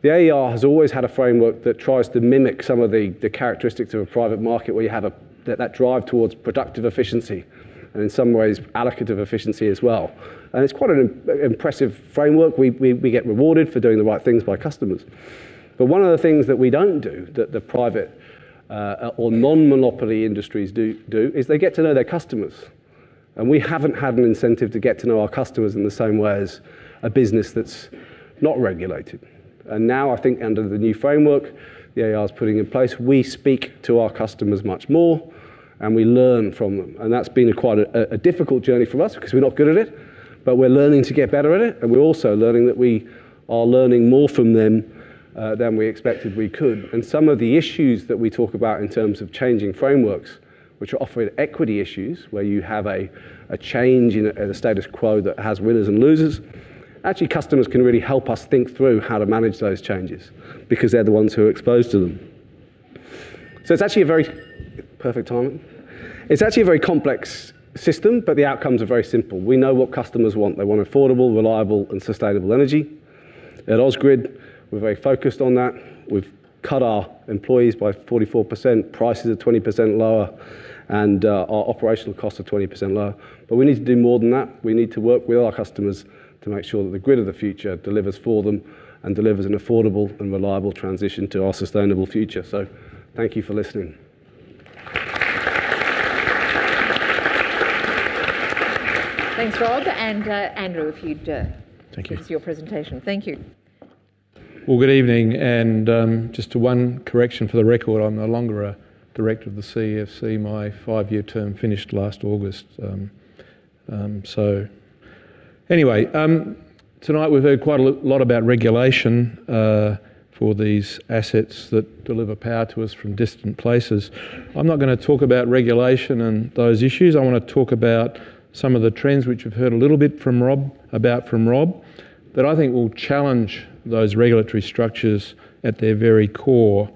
The AER has always had a framework that tries to mimic some of the, the characteristics of a private market where you have a, that, that drive towards productive efficiency and in some ways allocative efficiency as well. And it's quite an impressive framework. We, we, we get rewarded for doing the right things by customers. But one of the things that we don't do, that the private uh, or non-monopoly industries do, do, is they get to know their customers. And we haven't had an incentive to get to know our customers in the same way as a business that's not regulated. And now I think under the new framework the AER is putting in place, we speak to our customers much more and we learn from them. And that's been a quite a, a difficult journey for us because we're not good at it. But we're learning to get better at it, and we're also learning that we are learning more from them uh, than we expected we could. And some of the issues that we talk about in terms of changing frameworks, which are often equity issues, where you have a, a change in a, a status quo that has winners and losers, actually customers can really help us think through how to manage those changes because they're the ones who are exposed to them. So it's actually a very perfect timing. It's actually a very complex system, but the outcomes are very simple. We know what customers want. They want affordable, reliable, and sustainable energy. At Ausgrid, we're very focused on that. We've cut our employees by 44%, prices are 20% lower, and uh, our operational costs are 20% lower. But we need to do more than that. We need to work with our customers to make sure that the grid of the future delivers for them and delivers an affordable and reliable transition to our sustainable future. So thank you for listening. Thanks, Rob. And uh, Andrew, if you'd uh, Thank give you. us your presentation. Thank you. Well, good evening, and um, just one correction for the record, I'm no longer a director of the CEFC. My five-year term finished last August. Um, um, so, anyway, um, tonight we've heard quite a lot about regulation uh, for these assets that deliver power to us from distant places. I'm not going to talk about regulation and those issues. I want to talk about some of the trends which we've heard a little bit from Rob about from Rob that I think will challenge those regulatory structures at their very core.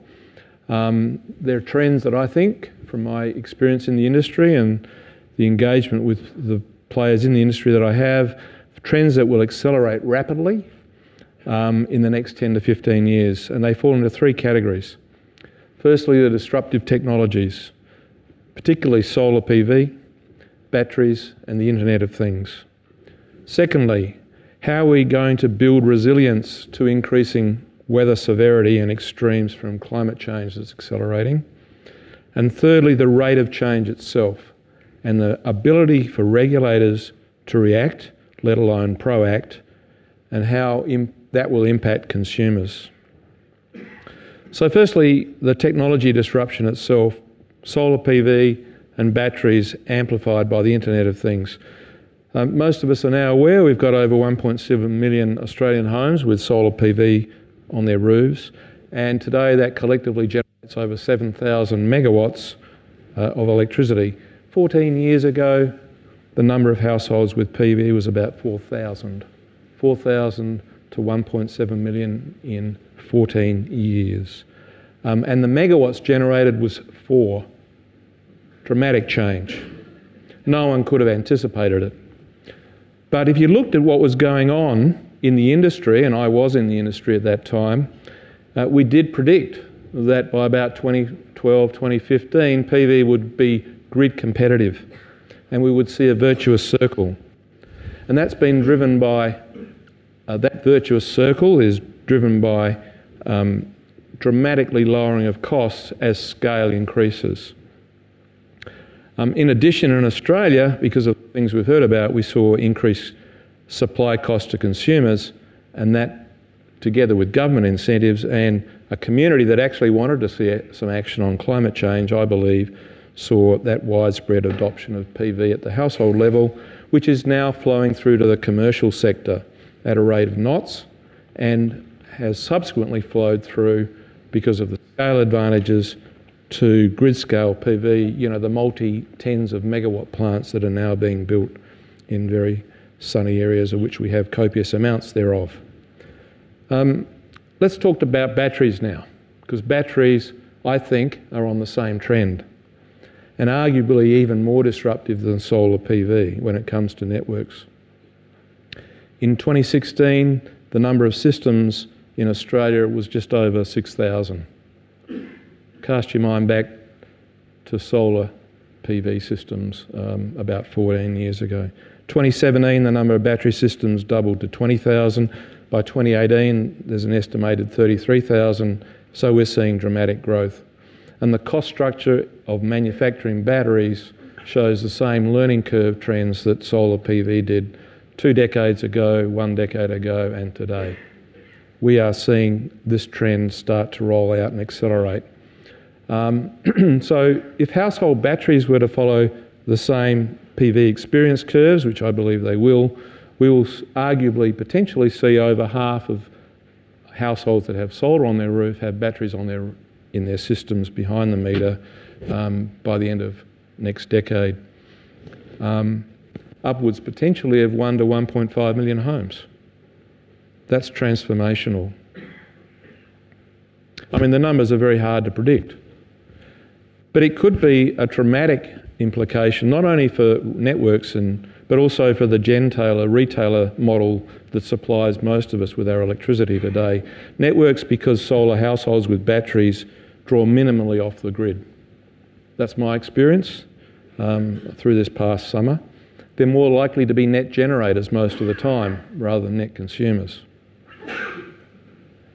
Um, they're trends that I think, from my experience in the industry and the engagement with the players in the industry that I have, trends that will accelerate rapidly um, in the next 10 to 15 years. And they fall into three categories. Firstly, the disruptive technologies, particularly solar PV, batteries, and the Internet of Things. Secondly, how are we going to build resilience to increasing weather severity and extremes from climate change that's accelerating? And thirdly, the rate of change itself and the ability for regulators to react, let alone proact, and how that will impact consumers. So, firstly, the technology disruption itself, solar PV and batteries amplified by the Internet of Things. Um, most of us are now aware we've got over 1.7 million Australian homes with solar PV on their roofs, and today that collectively generates over 7,000 megawatts uh, of electricity. 14 years ago, the number of households with PV was about 4,000. 4,000 to 1.7 million in 14 years. Um, and the megawatts generated was four. Dramatic change. No one could have anticipated it. But if you looked at what was going on in the industry, and I was in the industry at that time, uh, we did predict that by about 2012, 2015, PV would be grid competitive and we would see a virtuous circle. And that's been driven by, uh, that virtuous circle is driven by um, dramatically lowering of costs as scale increases. Um, in addition, in Australia, because of things we've heard about, we saw increased supply costs to consumers, and that, together with government incentives and a community that actually wanted to see some action on climate change, I believe, saw that widespread adoption of PV at the household level, which is now flowing through to the commercial sector at a rate of knots and has subsequently flowed through because of the scale advantages to grid scale PV, you know, the multi tens of megawatt plants that are now being built in very sunny areas of which we have copious amounts thereof. Um, let's talk about batteries now, because batteries, I think, are on the same trend and arguably even more disruptive than solar PV when it comes to networks. In 2016, the number of systems in Australia was just over 6,000. Cast your mind back to solar PV systems um, about 14 years ago. 2017, the number of battery systems doubled to 20,000. By 2018, there's an estimated 33,000, so we're seeing dramatic growth. And the cost structure of manufacturing batteries shows the same learning curve trends that solar PV did two decades ago, one decade ago, and today. We are seeing this trend start to roll out and accelerate. Um, so, if household batteries were to follow the same PV experience curves, which I believe they will, we will arguably potentially see over half of households that have solar on their roof have batteries on their, in their systems behind the meter um, by the end of next decade. Um, upwards potentially of 1 to 1.5 million homes. That's transformational. I mean, the numbers are very hard to predict. But it could be a traumatic implication, not only for networks and but also for the gentailer retailer model that supplies most of us with our electricity today. Networks, because solar households with batteries draw minimally off the grid. That's my experience um, through this past summer. They're more likely to be net generators most of the time rather than net consumers.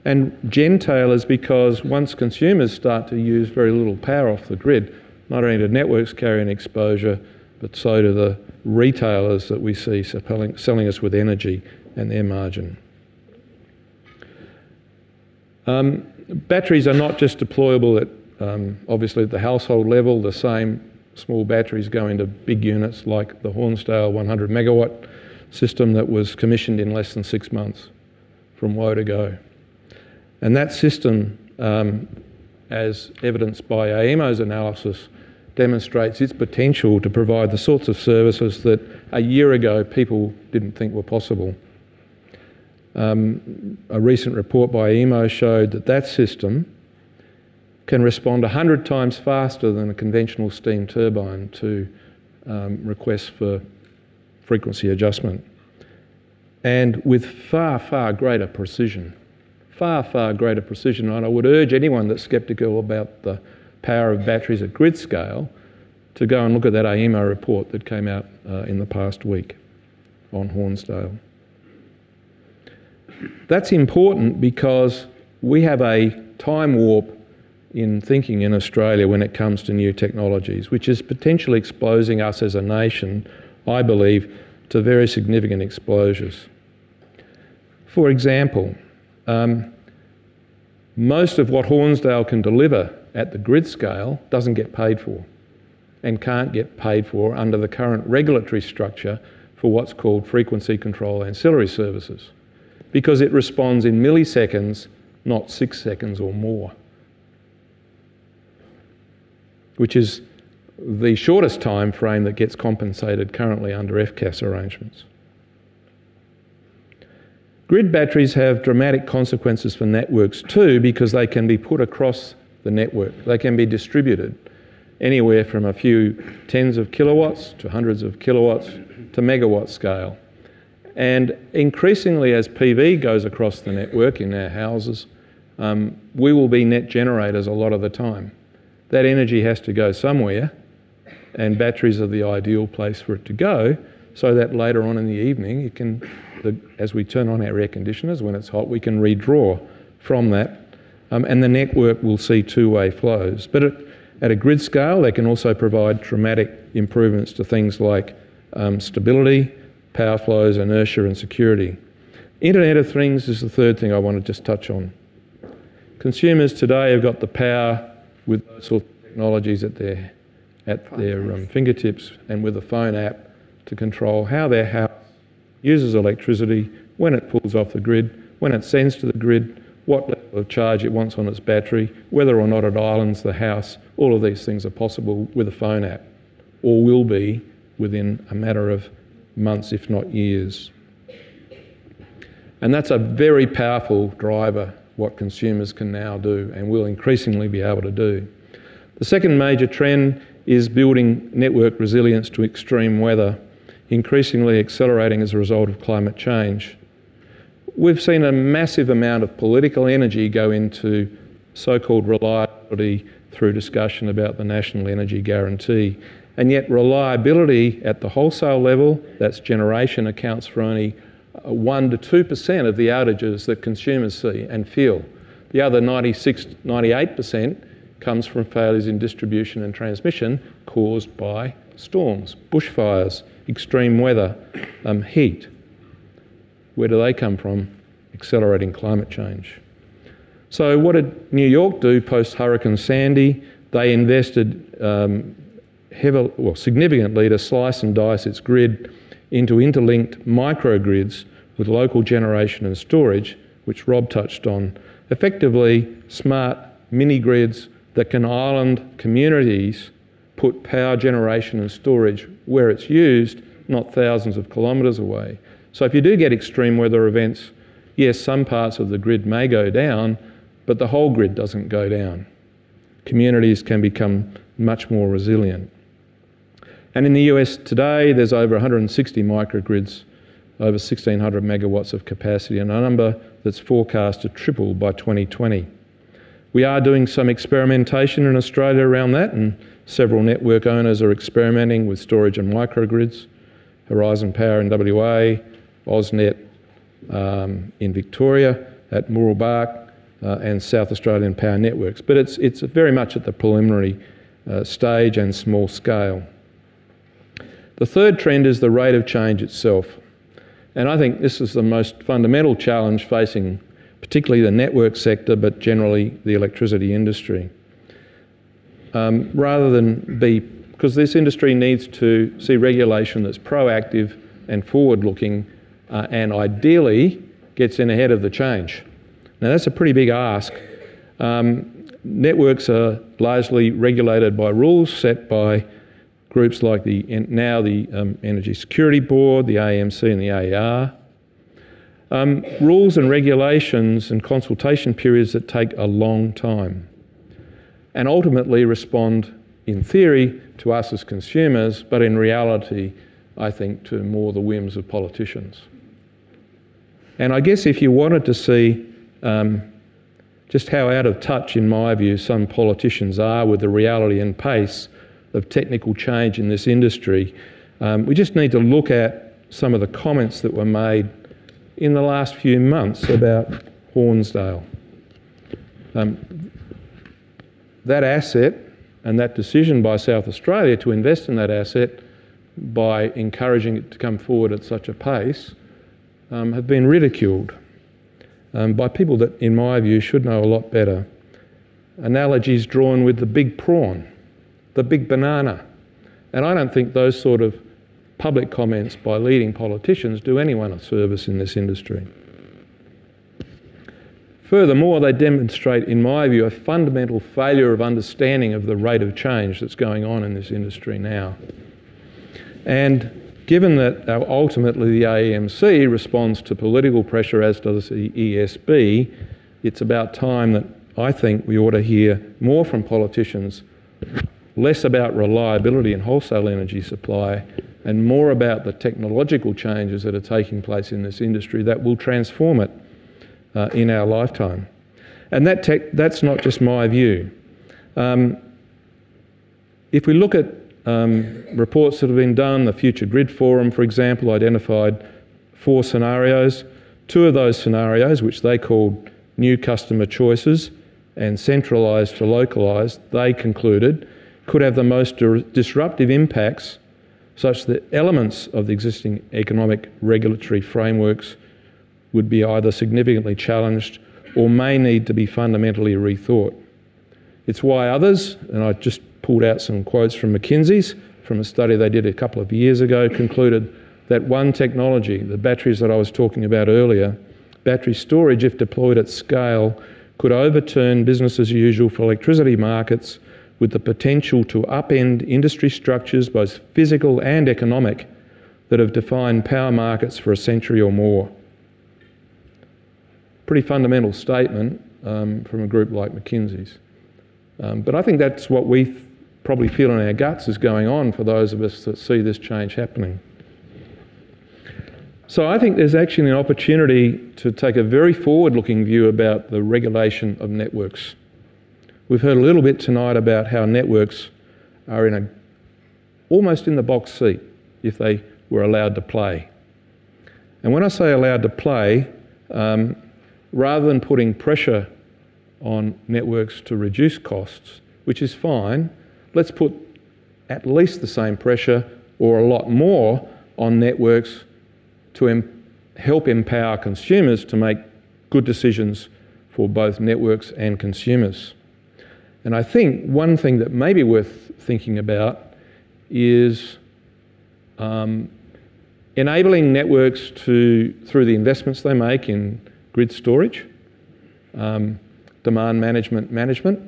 And gentailers because once consumers start to use very little power off the grid, not only do networks carry an exposure, but so do the retailers that we see selling, selling us with energy and their margin. Um, batteries are not just deployable at um, obviously at the household level, the same small batteries go into big units like the Hornsdale 100 megawatt system that was commissioned in less than six months from woe to go. And that system, um, as evidenced by AEMO's analysis, demonstrates its potential to provide the sorts of services that a year ago people didn't think were possible. Um, a recent report by AEMO showed that that system can respond 100 times faster than a conventional steam turbine to um, requests for frequency adjustment. And with far, far greater precision. Far, far greater precision. And I would urge anyone that's sceptical about the power of batteries at grid scale to go and look at that AEMO report that came out uh, in the past week on Hornsdale. That's important because we have a time warp in thinking in Australia when it comes to new technologies, which is potentially exposing us as a nation, I believe, to very significant exposures. For example, um, most of what Hornsdale can deliver at the grid scale doesn't get paid for and can't get paid for under the current regulatory structure for what's called frequency control ancillary services because it responds in milliseconds, not six seconds or more which is the shortest time frame that gets compensated currently under FCAS arrangements. Grid batteries have dramatic consequences for networks too because they can be put across the network. They can be distributed anywhere from a few tens of kilowatts to hundreds of kilowatts to megawatt scale. And increasingly, as PV goes across the network in our houses, um, we will be net generators a lot of the time. That energy has to go somewhere, and batteries are the ideal place for it to go, so that later on in the evening, it can, the, as we turn on our air conditioners when it's hot, we can redraw from that, um, and the network will see two-way flows. But at, at, a grid scale, they can also provide dramatic improvements to things like um, stability, power flows, inertia, and security. Internet of Things is the third thing I want to just touch on. Consumers today have got the power with those sort of technologies at their, at their um, fingertips and with a phone app to control how their house uses electricity, when it pulls off the grid, when it sends to the grid, what level of charge it wants on its battery, whether or not it islands the house. All of these things are possible with a phone app, or will be within a matter of months, if not years. And that's a very powerful driver what consumers can now do and will increasingly be able to do. The second major trend is building network resilience to extreme weather, increasingly accelerating as a result of climate change. We've seen a massive amount of political energy go into so called reliability through discussion about the National Energy Guarantee. And yet, reliability at the wholesale level, that's generation, accounts for only uh, 1 to 2% of the outages that consumers see and feel. The other 96, 98% comes from failures in distribution and transmission caused by storms, bushfires, extreme weather, um, heat. Where do they come from? Accelerating climate change. So, what did New York do post Hurricane Sandy? They invested um, heavily, well, significantly to slice and dice its grid into interlinked microgrids with local generation and storage, which Rob touched on, effectively smart mini grids that can island communities put power generation and storage where it's used, not thousands of kilometres away. So if you do get extreme weather events, yes, some parts of the grid may go down, but the whole grid doesn't go down. Communities can become much more resilient. And in the US today, there's over 160 microgrids, over 1,600 megawatts of capacity, and a number that's forecast to triple by 2020. We are doing some experimentation in Australia around that, and several network owners are experimenting with storage and microgrids. Horizon Power in WA, AusNet um, in Victoria, at Mooroolbark, uh, and South Australian Power Networks. But it's, it's very much at the preliminary uh, stage and small scale. The third trend is the rate of change itself. And I think this is the most fundamental challenge facing particularly the network sector, but generally the electricity industry. Um, rather than be, because this industry needs to see regulation that's proactive and forward looking uh, and ideally gets in ahead of the change. Now, that's a pretty big ask. Um, networks are largely regulated by rules set by groups like the now the um, Energy Security Board, the AEMC, and the AER. Um, rules and regulations and consultation periods that take a long time and ultimately respond, in theory, to us as consumers, but in reality, I think, to more the whims of politicians. And I guess if you wanted to see um, just how out of touch, in my view, some politicians are with the reality and pace of technical change in this industry, um, we just need to look at some of the comments that were made in the last few months about Hornsdale. Um, that asset and that decision by South Australia to invest in that asset by encouraging it to come forward at such a pace um, have been ridiculed um, by people that, in my view, should know a lot better. Analogies drawn with the big prawn, the big banana. And I don't think those sort of public comments by leading politicians do anyone a service in this industry. Furthermore, they demonstrate, in my view, a fundamental failure of understanding of the rate of change that's going on in this industry now. And given that uh, ultimately the AEMC responds to political pressure, as does the ESB, it's about time that I think we ought to hear more from politicians, less about reliability and wholesale energy supply, and more about the technological changes that are taking place in this industry that will transform it uh, in our lifetime. And that that's not just my view. Um, if we look at um, reports that have been done. The Future Grid Forum, for example, identified four scenarios. Two of those scenarios, which they called new customer choices and centralised to localised, they concluded could have the most disruptive impacts such that elements of the existing economic regulatory frameworks would be either significantly challenged or may need to be fundamentally rethought. It's why others, and I just pulled out some quotes from McKinsey's from a study they did a couple of years ago, concluded that one technology, the batteries that I was talking about earlier, battery storage, if deployed at scale, could overturn business as usual for electricity markets with the potential to upend industry structures, both physical and economic, that have defined power markets for a century or more. Pretty fundamental statement um, from a group like McKinsey's. Um, but I think that's what we th- probably feel in our guts is going on for those of us that see this change happening. So I think there's actually an opportunity to take a very forward looking view about the regulation of networks. We've heard a little bit tonight about how networks are in a almost in the box seat if they were allowed to play. And when I say allowed to play, um, rather than putting pressure on networks to reduce costs, which is fine, let's put at least the same pressure or a lot more on networks to em- help empower consumers to make good decisions for both networks and consumers. And I think one thing that may be worth thinking about is um, enabling networks to, through the investments they make in grid storage, um, demand management management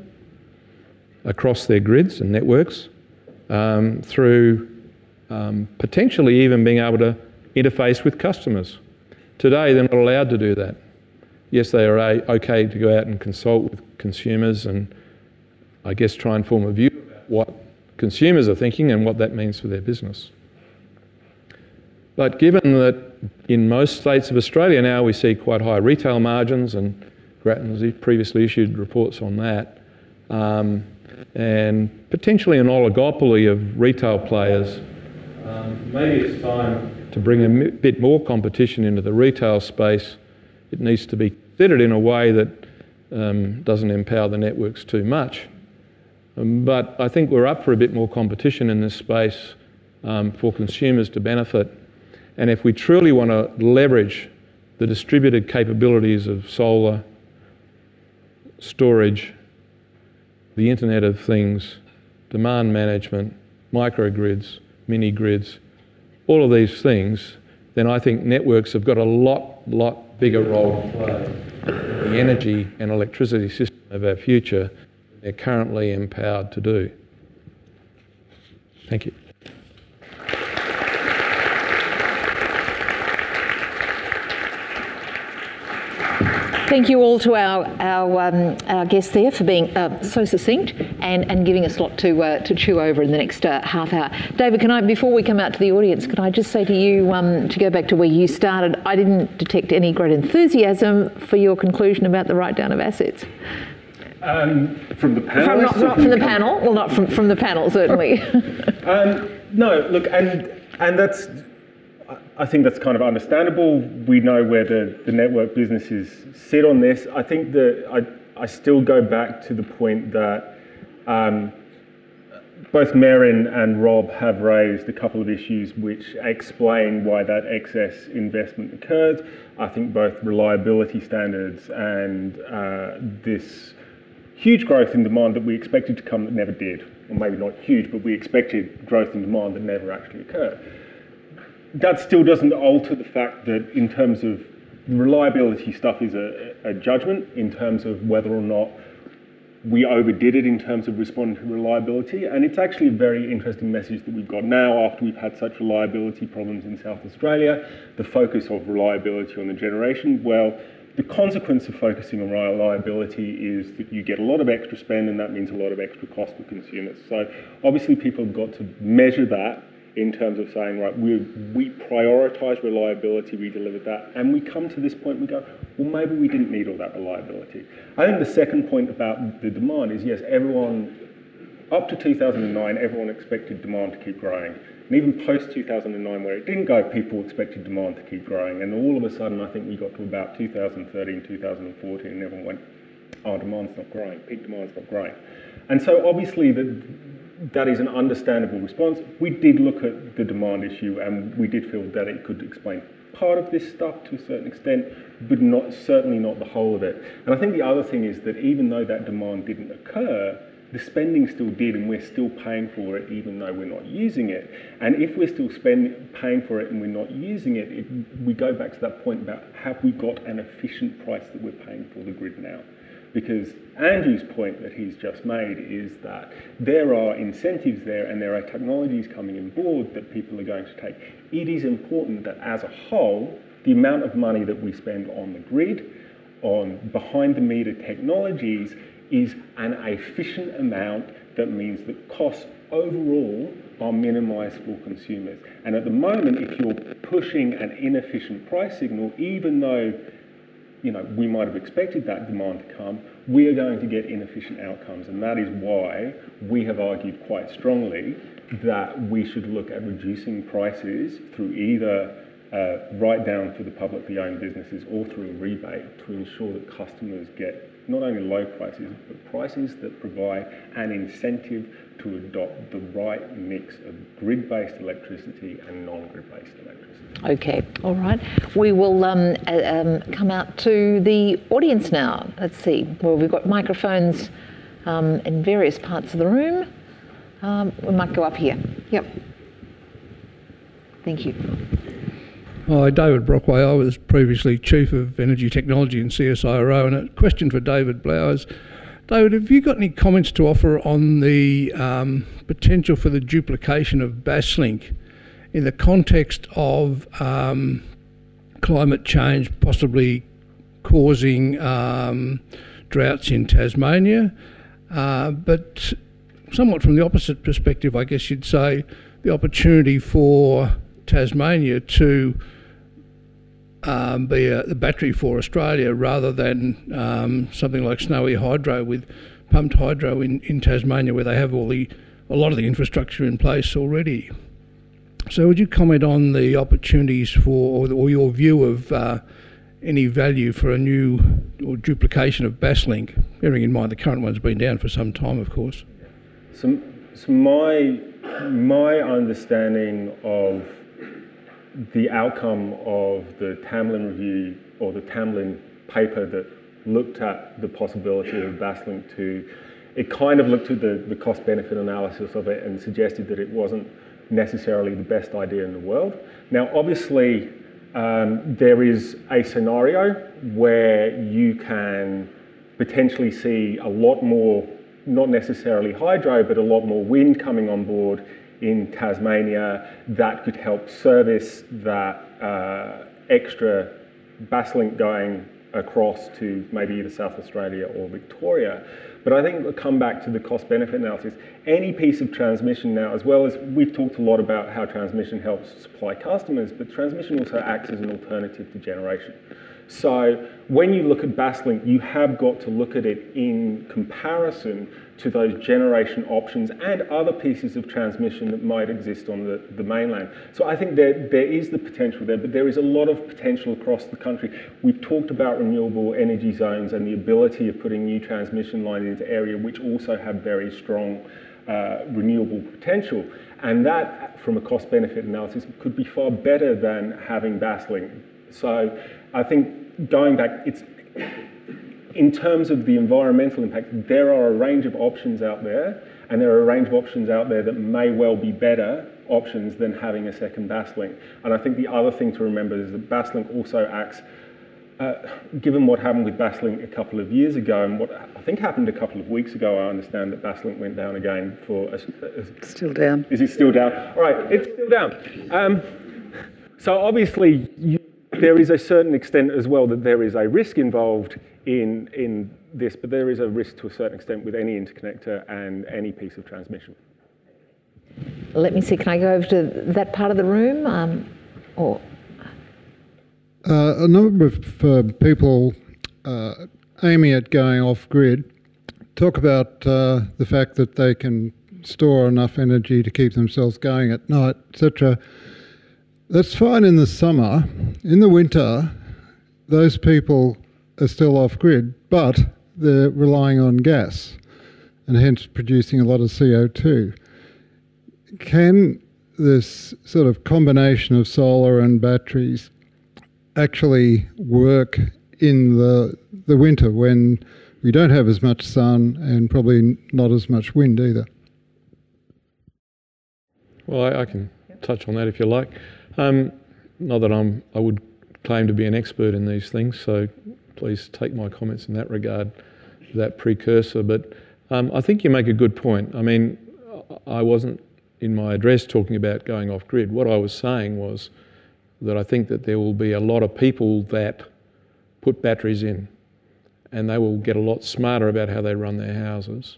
across their grids and networks, um, through um, potentially even being able to interface with customers. Today, they're not allowed to do that. Yes, they are okay to go out and consult with consumers and I guess try and form a view about what consumers are thinking and what that means for their business. But given that in most states of Australia now we see quite high retail margins, and Grattan's previously issued reports on that, um, and potentially an oligopoly of retail players, um, maybe it's time to bring a bit more competition into the retail space. It needs to be considered in a way that um, doesn't empower the networks too much. Um, but I think we're up for a bit more competition in this space um, for consumers to benefit. And if we truly want to leverage the distributed capabilities of solar, storage, the Internet of Things, demand management, microgrids, mini grids, all of these things, then I think networks have got a lot, lot bigger role to play in the energy and electricity system of our future than they're currently empowered to do. Thank you. Thank you all to our, our, um, our guests there for being uh, so succinct and, and giving us a lot to, uh, to chew over in the next uh, half hour. David, can I, before we come out to the audience, can I just say to you, um, to go back to where you started, I didn't detect any great enthusiasm for your conclusion about the write down of assets. Um, from the panel? From, not, not from the panel. Well, not from, from the panel, certainly. um, no, look, and and that's I think that's kind of understandable. We know where the, the network businesses sit on this. I think that I, I still go back to the point that um, both Merryn and Rob have raised a couple of issues which explain why that excess investment occurred. I think both reliability standards and uh, this huge growth in demand that we expected to come that never did, or maybe not huge, but we expected growth in demand that never actually occurred that still doesn't alter the fact that in terms of reliability stuff is a, a judgment in terms of whether or not we overdid it in terms of responding to reliability. And it's actually a very interesting message that we've got now after we've had such reliability problems in South Australia, the focus of reliability on the generation. Well, the consequence of focusing on reliability is that you get a lot of extra spend and that means a lot of extra cost for consumers. So obviously people have got to measure that in terms of saying, right, we, we prioritise reliability, we delivered that, and we come to this point, we go, well, maybe we didn't need all that reliability. I think the second point about the demand is, yes, everyone, up to 2009, everyone expected demand to keep growing. And even post 2009, where it didn't go, people expected demand to keep growing. And all of a sudden, I think we got to about 2013, 2014, and everyone went, our demand's not growing, peak demand's not growing. And so obviously, the, that is an understandable response. We did look at the demand issue and we did feel that it could explain part of this stuff to a certain extent, but not certainly not the whole of it. And I think the other thing is that even though that demand didn't occur, the spending still did, and we're still paying for it, even though we're not using it. And if we're still spend, paying for it and we're not using it, it, we go back to that point about have we got an efficient price that we're paying for the grid now? Because Andrew's point that he's just made is that there are incentives there and there are technologies coming in board that people are going to take. It is important that as a whole, the amount of money that we spend on the grid, on behind the meter technologies, is an efficient amount that means that costs overall are minimised for consumers. And at the moment, if you're pushing an inefficient price signal, even though you know, we might have expected that demand to come, we are going to get inefficient outcomes. And that is why we have argued quite strongly that we should look at reducing prices through either uh, write down for the publicly owned businesses or through a rebate to ensure that customers get not only low prices, but prices that provide an incentive to adopt the right mix of grid-based electricity and non-grid-based electricity. Okay, all right. We will um, uh, um, come out to the audience now. Let's see. Well, we've got microphones um, in various parts of the room. Um, we might go up here. Yep. Thank you. Hi, David Brockway. I was previously Chief of Energy Technology in CSIRO, and a question for David Blowers. David, have you got any comments to offer on the um, potential for the duplication of Basslink in the context of um, climate change possibly causing um, droughts in Tasmania? Uh, but somewhat from the opposite perspective, I guess you'd say the opportunity for Tasmania to um, be a, the battery for Australia rather than um, something like Snowy Hydro with pumped hydro in, in Tasmania where they have all the a lot of the infrastructure in place already. So would you comment on the opportunities for or, or your view of uh, any value for a new or duplication of Basslink, bearing in mind the current one's been down for some time, of course? So, so my my understanding of the outcome of the Tamblyn review or the Tamblyn paper that looked at the possibility of Basslink 2, it kind of looked at the, the cost benefit analysis of it and suggested that it wasn't necessarily the best idea in the world. Now, obviously, um, there is a scenario where you can potentially see a lot more, not necessarily hydro, but a lot more wind coming on board in Tasmania that could help service that uh, extra Basslink going across to maybe either South Australia or Victoria. But I think we'll come back to the cost benefit analysis. Any piece of transmission now, as well as we've talked a lot about how transmission helps supply customers, but transmission also acts as an alternative to generation. So when you look at Basslink, you have got to look at it in comparison to those generation options and other pieces of transmission that might exist on the, the mainland. So I think there, there is the potential there, but there is a lot of potential across the country. We've talked about renewable energy zones and the ability of putting new transmission lines into area which also have very strong uh, renewable potential. And that, from a cost benefit analysis, could be far better than having Basslink. So I think going back, it's in terms of the environmental impact, there are a range of options out there, and there are a range of options out there that may well be better options than having a second Basslink. And I think the other thing to remember is that Basslink also acts, uh, given what happened with Basslink a couple of years ago, and what I think happened a couple of weeks ago, I understand that Basslink went down again for... A, a, still down. Is it still down? All right, it's still down. Um, so obviously, you, there is a certain extent as well that there is a risk involved in, in this, but there is a risk to a certain extent with any interconnector and any piece of transmission. Let me see, can I go over to that part of the room? Um, or uh, a number of uh, people uh, aiming at going off grid talk about uh, the fact that they can store enough energy to keep themselves going at night, etc. That's fine in the summer. In the winter, those people are still off grid, but they're relying on gas and hence producing a lot of CO2. Can this sort of combination of solar and batteries actually work in the, the winter when we don't have as much sun and probably not as much wind either? Well, I, I can touch on that if you like. Um, not that I'm, I would claim to be an expert in these things, so please take my comments in that regard, that precursor. But um, I think you make a good point. I mean, I wasn't in my address talking about going off grid. What I was saying was that I think that there will be a lot of people that put batteries in and they will get a lot smarter about how they run their houses.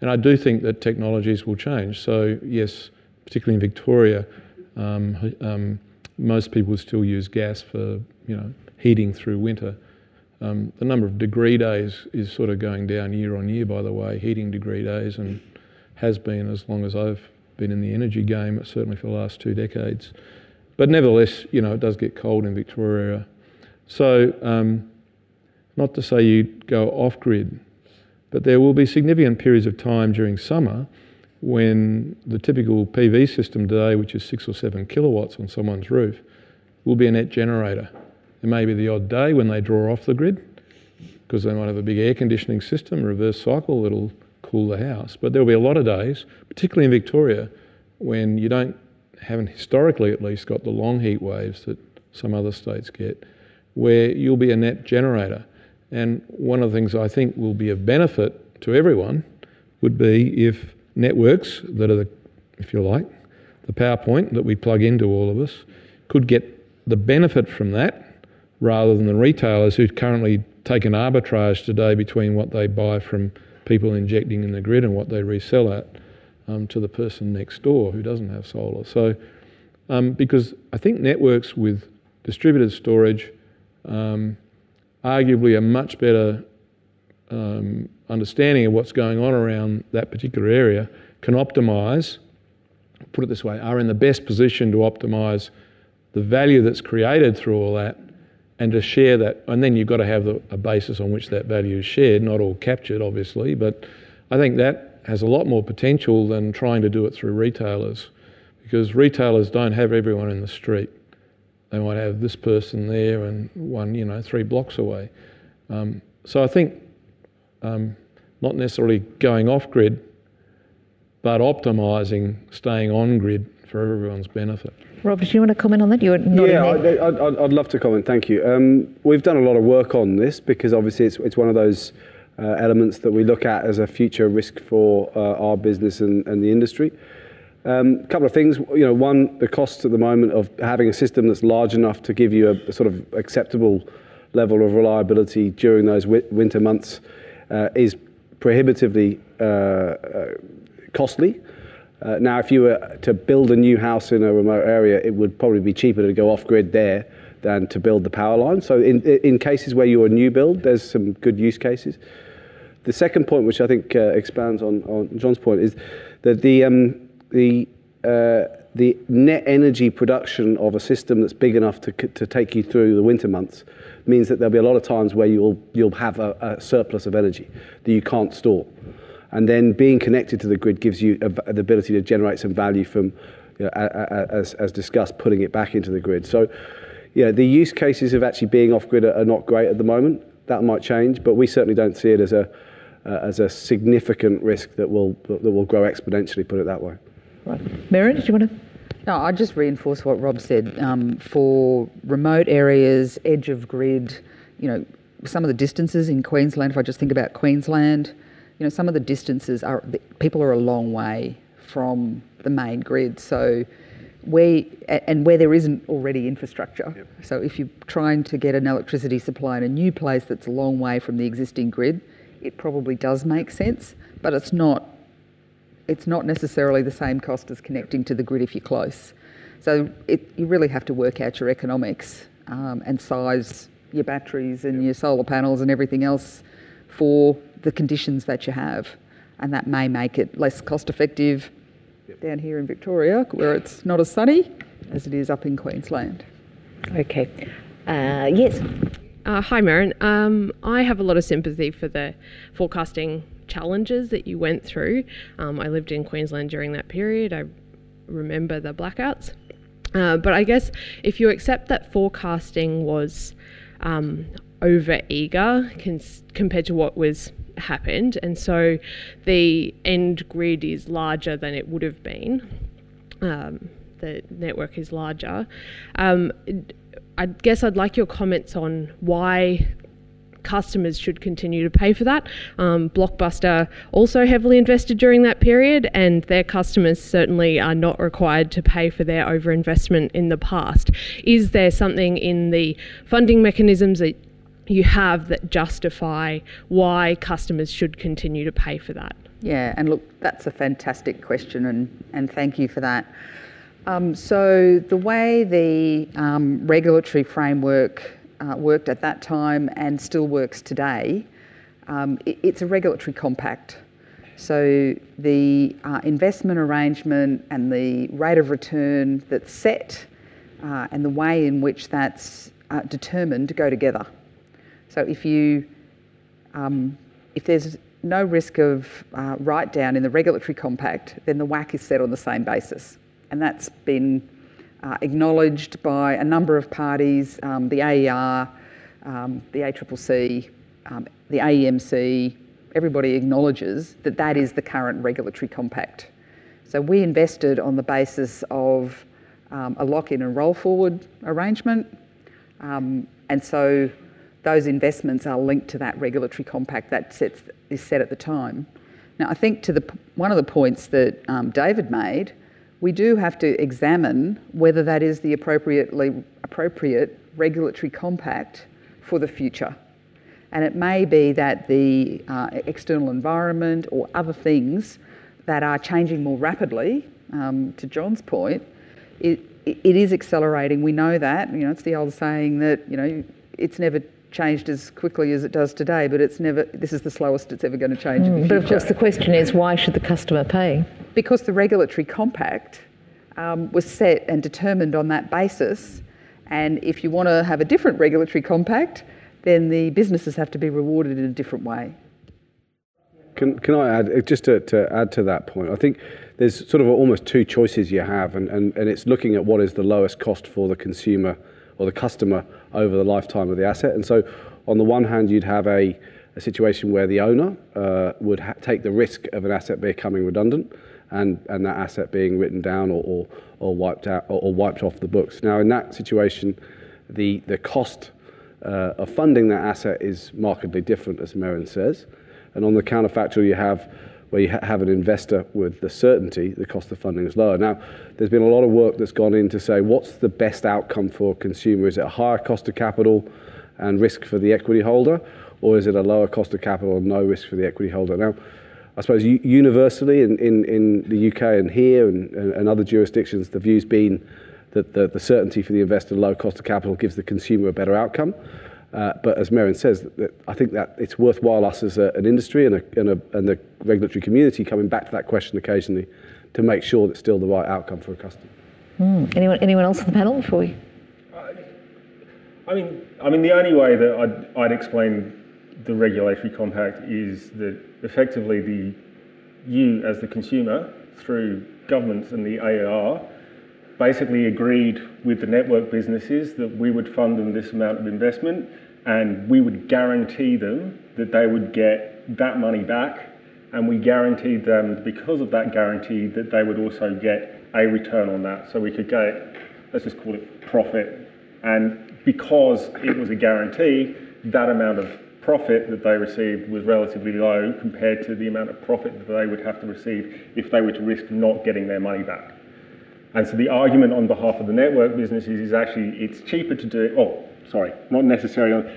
And I do think that technologies will change. So, yes, particularly in Victoria, um, um, most people still use gas for you know heating through winter. Um, the number of degree days is sort of going down year on year, by the way, heating degree days, and has been as long as I've been in the energy game, certainly for the last two decades. But nevertheless, you know, it does get cold in Victoria. So, um, not to say you go off grid, but there will be significant periods of time during summer when the typical PV system today, which is six or seven kilowatts on someone's roof, will be a net generator. There may be the odd day when they draw off the grid because they might have a big air conditioning system, reverse cycle that'll cool the house. But there'll be a lot of days, particularly in Victoria, when you don't, haven't historically at least got the long heat waves that some other states get, where you'll be a net generator. And one of the things I think will be of benefit to everyone would be if networks that are, the, if you like, the PowerPoint that we plug into all of us could get the benefit from that rather than the retailers who currently take an arbitrage today between what they buy from people injecting in the grid and what they resell at um, to the person next door who doesn't have solar. So, um, because I think networks with distributed storage um, arguably a much better um, understanding of what's going on around that particular area can optimise, put it this way, are in the best position to optimise the value that's created through all that and to share that. And then you've got to have a basis on which that value is shared, not all captured, obviously. But I think that has a lot more potential than trying to do it through retailers because retailers don't have everyone in the street. They might have this person there and one, you know, three blocks away. Um, so I think um, not necessarily going off grid, but optimising staying on grid for everyone's benefit. Robert, do you want to comment on that? You're yeah, I, I'd, I'd, love to comment. Thank you. Um, we've done a lot of work on this because obviously it's, it's one of those uh, elements that we look at as a future risk for uh, our business and, and the industry. A um, couple of things, you know, one, the cost at the moment of having a system that's large enough to give you a, a sort of acceptable level of reliability during those wi- winter months uh, is prohibitively uh, uh, costly. Uh, now, if you were to build a new house in a remote area, it would probably be cheaper to go off grid there than to build the power line. So, in, in cases where you're a new build, there's some good use cases. The second point, which I think uh, expands on, on John's point, is that the um, the uh, the net energy production of a system that's big enough to, to take you through the winter months means that there'll be a lot of times where you'll you'll have a, a surplus of energy that you can't store, and then being connected to the grid gives you a, the ability to generate some value from, you know, as as discussed, putting it back into the grid. So, yeah, the use cases of actually being off grid are, are not great at the moment. That might change, but we certainly don't see it as a uh, as a significant risk that will that will grow exponentially. Put it that way. Right. Merryn, did you want to? No, I'd just reinforce what Rob said. Um, for remote areas, edge of grid, you know, some of the distances in Queensland, if I just think about Queensland, you know, some of the distances are, people are a long way from the main grid. So, where, and where there isn't already infrastructure. Yep. So, if you're trying to get an electricity supply in a new place that's a long way from the existing grid, it probably does make sense, but it's not it's not necessarily the same cost as connecting to the grid if you're close. So it, you really have to work out your economics um, and size your batteries and your solar panels and everything else for the conditions that you have. And that may make it less cost effective yep. down here in Victoria, where it's not as sunny as it is up in Queensland. Okay. Uh, yes. Uh, hi, Merryn. Um, I have a lot of sympathy for the forecasting challenges that you went through. Um, I lived in Queensland during that period. I remember the blackouts. Uh, but I guess if you accept that forecasting was um, over eager compared to what was happened, and so the end grid is larger than it would have been. Um, the network is larger. Um, I guess I'd like your comments on why customers should continue to pay for that. Um, Blockbuster also heavily invested during that period, and their customers certainly are not required to pay for their overinvestment in the past. Is there something in the funding mechanisms that you have that justify why customers should continue to pay for that? Yeah, and look, that's a fantastic question, and, and thank you for that. Um, so, the way the um, regulatory framework uh, worked at that time and still works today, um, it, it's a regulatory compact. So the uh, investment arrangement and the rate of return that's set uh, and the way in which that's uh, determined go together. So if you um, if there's no risk of uh, write down in the regulatory compact, then the WACC is set on the same basis, and that's been uh, acknowledged by a number of parties, um, the AER, um, the ACCC, um, the AEMC, everybody acknowledges that that is the current regulatory compact. So we invested on the basis of um, a lock-in and roll-forward arrangement. Um, and so those investments are linked to that regulatory compact that sets, is set at the time. Now, I think to the one of the points that um, David made, we do have to examine whether that is the appropriately appropriate regulatory compact for the future. And it may be that the uh, external environment or other things that are changing more rapidly, um, to John's point, it, it is accelerating. We know that. You know, it's the old saying that you know it's never changed as quickly as it does today, but it's never. This is the slowest it's ever going to change. Mm, but of course, the question is, why should the customer pay? Because the regulatory compact um, was set and determined on that basis, and if you want to have a different regulatory compact, then the businesses have to be rewarded in a different way. Can, can I add, just to, to add to that point, I think there's sort of almost two choices you have, and, and, and it's looking at what is the lowest cost for the consumer or the customer over the lifetime of the asset. And so, on the one hand, you'd have a, a situation where the owner uh, would ha- take the risk of an asset becoming redundant and, and that asset being written down or, or, or wiped out or, or, wiped off the books. Now, in that situation, the, the cost uh, of funding that asset is markedly different, as Merryn says. And on the counterfactual, you have where you ha- have an investor with the certainty the cost of funding is lower. Now, there's been a lot of work that's gone in to say what's the best outcome for a consumer? Is it a higher cost of capital and risk for the equity holder, or is it a lower cost of capital and no risk for the equity holder? Now, I suppose universally in, in, in the UK and here and, and other jurisdictions, the view's been that the, the certainty for the investor, low cost of capital, gives the consumer a better outcome. Uh, but as Merryn says, that I think that it's worthwhile us as a, an industry and, a, and, a, and the regulatory community coming back to that question occasionally to make sure that it's still the right outcome for a customer. Mm. Anyone, anyone else on the panel before we? I mean, I mean, the only way that I'd, I'd explain the regulatory compact is that effectively the you as the consumer through governments and the AER basically agreed with the network businesses that we would fund them this amount of investment and we would guarantee them that they would get that money back and we guaranteed them because of that guarantee that they would also get a return on that. So we could get let's just call it profit. And because it was a guarantee that amount of profit that they received was relatively low compared to the amount of profit that they would have to receive if they were to risk not getting their money back. And so the argument on behalf of the network businesses is actually it's cheaper to do oh, sorry, not necessarily.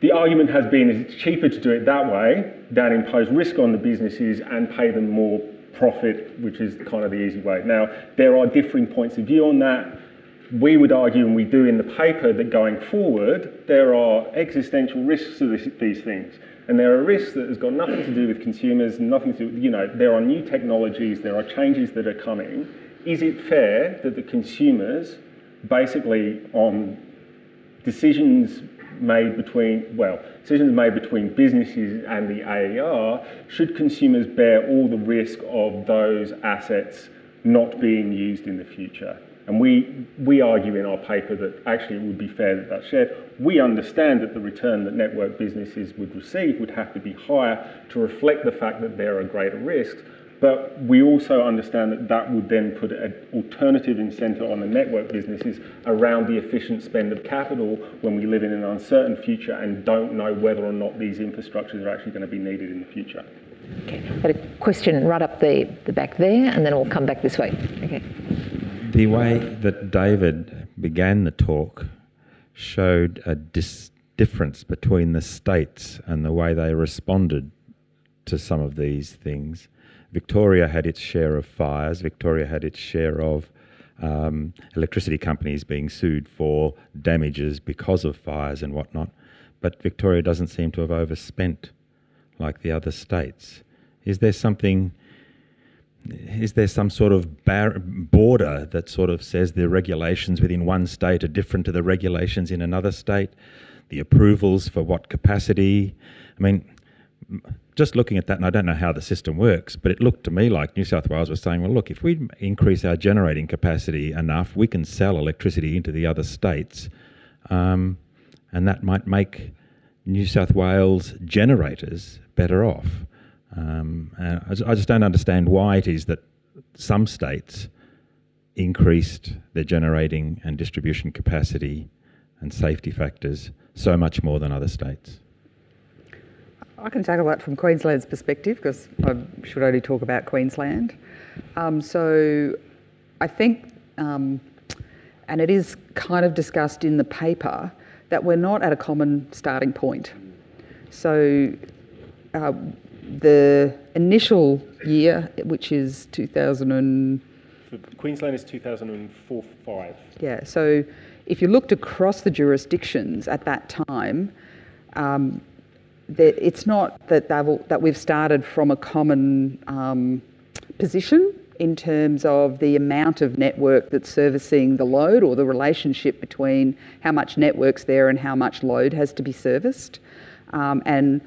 The argument has been it's cheaper to do it that way than impose risk on the businesses and pay them more profit, which is kind of the easy way. Now, there are differing points of view on that. We would argue, and we do in the paper, that going forward, there are existential risks to this, these things. And there are risks that has got nothing to do with consumers, nothing to, you know, there are new technologies, there are changes that are coming is it fair that the consumers, basically on decisions made between, well, decisions made between businesses and the AER, should consumers bear all the risk of those assets not being used in the future? And we, we argue in our paper that actually it would be fair that that's shared. We understand that the return that network businesses would receive would have to be higher to reflect the fact that there are greater risks. But we also understand that that would then put an alternative incentive on the network businesses around the efficient spend of capital when we live in an uncertain future and don't know whether or not these infrastructures are actually going to be needed in the future. Okay, got a question right up the, the back there, and then we'll come back this way. Okay. The way that David began the talk showed a dis- difference between the states and the way they responded to some of these things. Victoria had its share of fires. Victoria had its share of um, electricity companies being sued for damages because of fires and whatnot. But Victoria doesn't seem to have overspent like the other states. Is there something? Is there some sort of bar- border that sort of says the regulations within one state are different to the regulations in another state? The approvals for what capacity? I mean, just looking at that, and I don't know how the system works, but it looked to me like New South Wales was saying, well, look, if we increase our generating capacity enough, we can sell electricity into the other states, um, and that might make New South Wales generators better off. Um, I just don't understand why it is that some states increased their generating and distribution capacity and safety factors so much more than other states? I can tackle that from Queensland's perspective because I should only talk about Queensland. Um, so I think, um, and it is kind of discussed in the paper, that we're not at a common starting point. So uh, the initial year, which is 2000 and Queensland is 2004 5. Yeah, so if you looked across the jurisdictions at that time, um, it's not that that we've started from a common um, position in terms of the amount of network that's servicing the load or the relationship between how much network's there and how much load has to be serviced. Um, and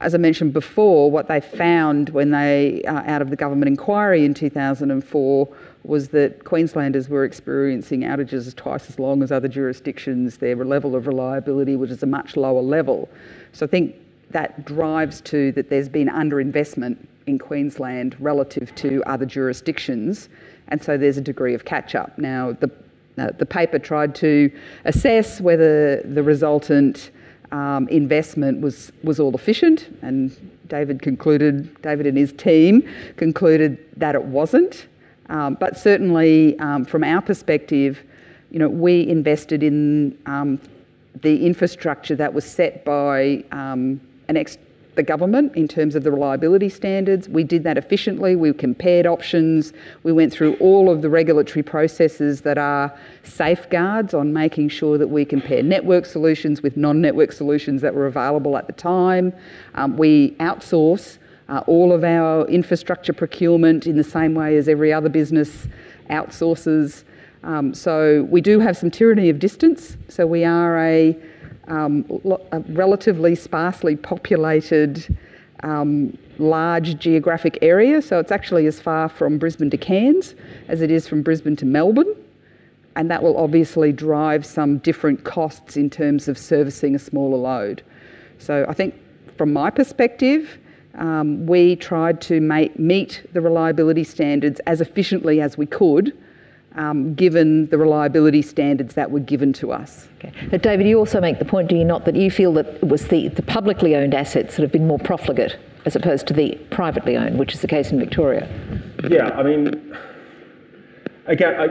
as I mentioned before, what they found when they, uh, out of the government inquiry in 2004, was that Queenslanders were experiencing outages twice as long as other jurisdictions. Their level of reliability was at a much lower level. So I think that drives to that there's been underinvestment in Queensland relative to other jurisdictions, and so there's a degree of catch up. Now, the, uh, the paper tried to assess whether the resultant um, investment was, was all efficient, and David concluded, David and his team concluded that it wasn't. Um, but certainly, um, from our perspective, you know, we invested in um, the infrastructure that was set by um, an ex- the government in terms of the reliability standards. We did that efficiently. We compared options. We went through all of the regulatory processes that are safeguards on making sure that we compare network solutions with non network solutions that were available at the time. Um, we outsource uh, all of our infrastructure procurement in the same way as every other business outsources. Um, so we do have some tyranny of distance. So we are a um, a relatively sparsely populated, um, large geographic area. So it's actually as far from Brisbane to Cairns as it is from Brisbane to Melbourne. And that will obviously drive some different costs in terms of servicing a smaller load. So I think from my perspective, um, we tried to make, meet the reliability standards as efficiently as we could um, given the reliability standards that were given to us. Okay. But David, you also make the point, do you not, that you feel that it was the, the publicly owned assets that have been more profligate as opposed to the privately owned, which is the case in Victoria? Yeah, I mean, again, I,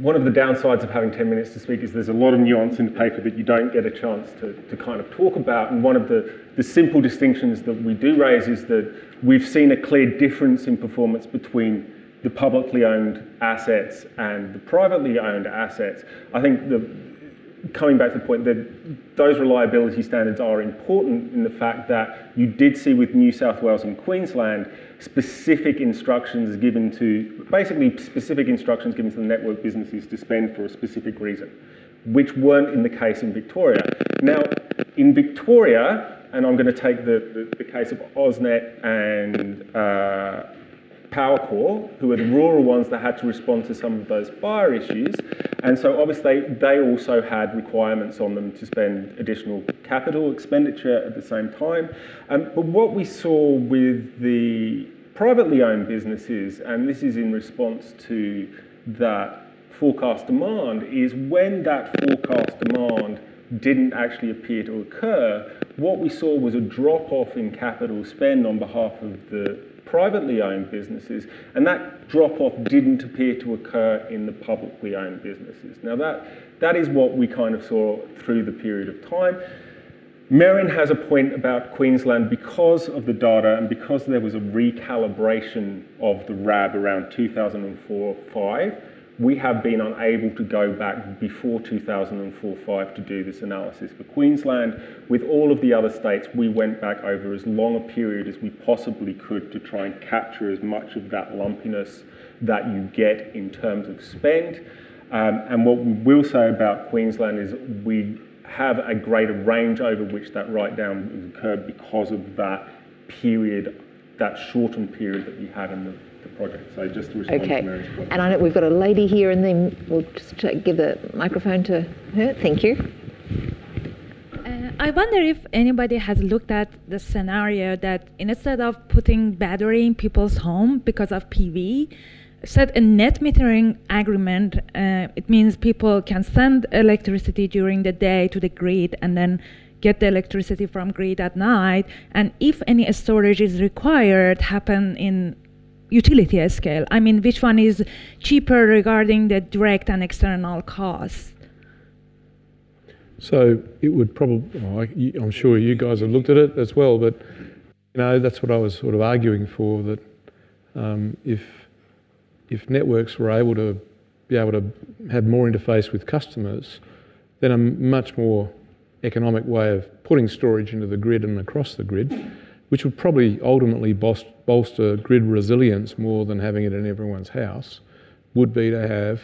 one of the downsides of having 10 minutes to speak is there's a lot of nuance in the paper that you don't get a chance to, to kind of talk about. And one of the, the simple distinctions that we do raise is that we've seen a clear difference in performance between the publicly owned assets and the privately owned assets, I think the, coming back to the point that those reliability standards are important in the fact that you did see with New South Wales and Queensland specific instructions given to, basically specific instructions given to the network businesses to spend for a specific reason, which weren't in the case in Victoria. Now, in Victoria, and I'm going to take the, the, the case of AusNet and uh, Powercor, who were the rural ones that had to respond to some of those fire issues. And so obviously they also had requirements on them to spend additional capital expenditure at the same time. Um, but what we saw with the privately owned businesses, and this is in response to that forecast demand, is when that forecast demand didn't actually appear to occur, what we saw was a drop off in capital spend on behalf of the privately owned businesses, and that drop off didn't appear to occur in the publicly owned businesses. Now, that, that is what we kind of saw through the period of time. Merryn has a point about Queensland because of the data and because there was a recalibration of the RAB around 2004 5 we have been unable to go back before 2004-5 to do this analysis. For Queensland, with all of the other states, we went back over as long a period as we possibly could to try and capture as much of that lumpiness that you get in terms of spend. Um, and what we will say about Queensland is we have a greater range over which that write-down occurred because of that period, that shortened period that we had in the the project. So just to respond okay. to Mary's point. And I know we've got a lady here, and then we'll just give the microphone to her. Thank you. Uh, I wonder if anybody has looked at the scenario that instead of putting battery in people's home because of PV, set a net metering agreement. Uh, it means people can send electricity during the day to the grid and then get the electricity from grid at night. And if any storage is required, happen in utility scale. I mean, which one is cheaper regarding the direct and external costs? So it would probably, well, I, I'm sure you guys have looked at it as well, but you know that's what I was sort of arguing for that um, if if networks were able to be able to have more interface with customers, then a much more economic way of putting storage into the grid and across the grid, which would probably ultimately bolster grid resilience more than having it in everyone's house, would be to have,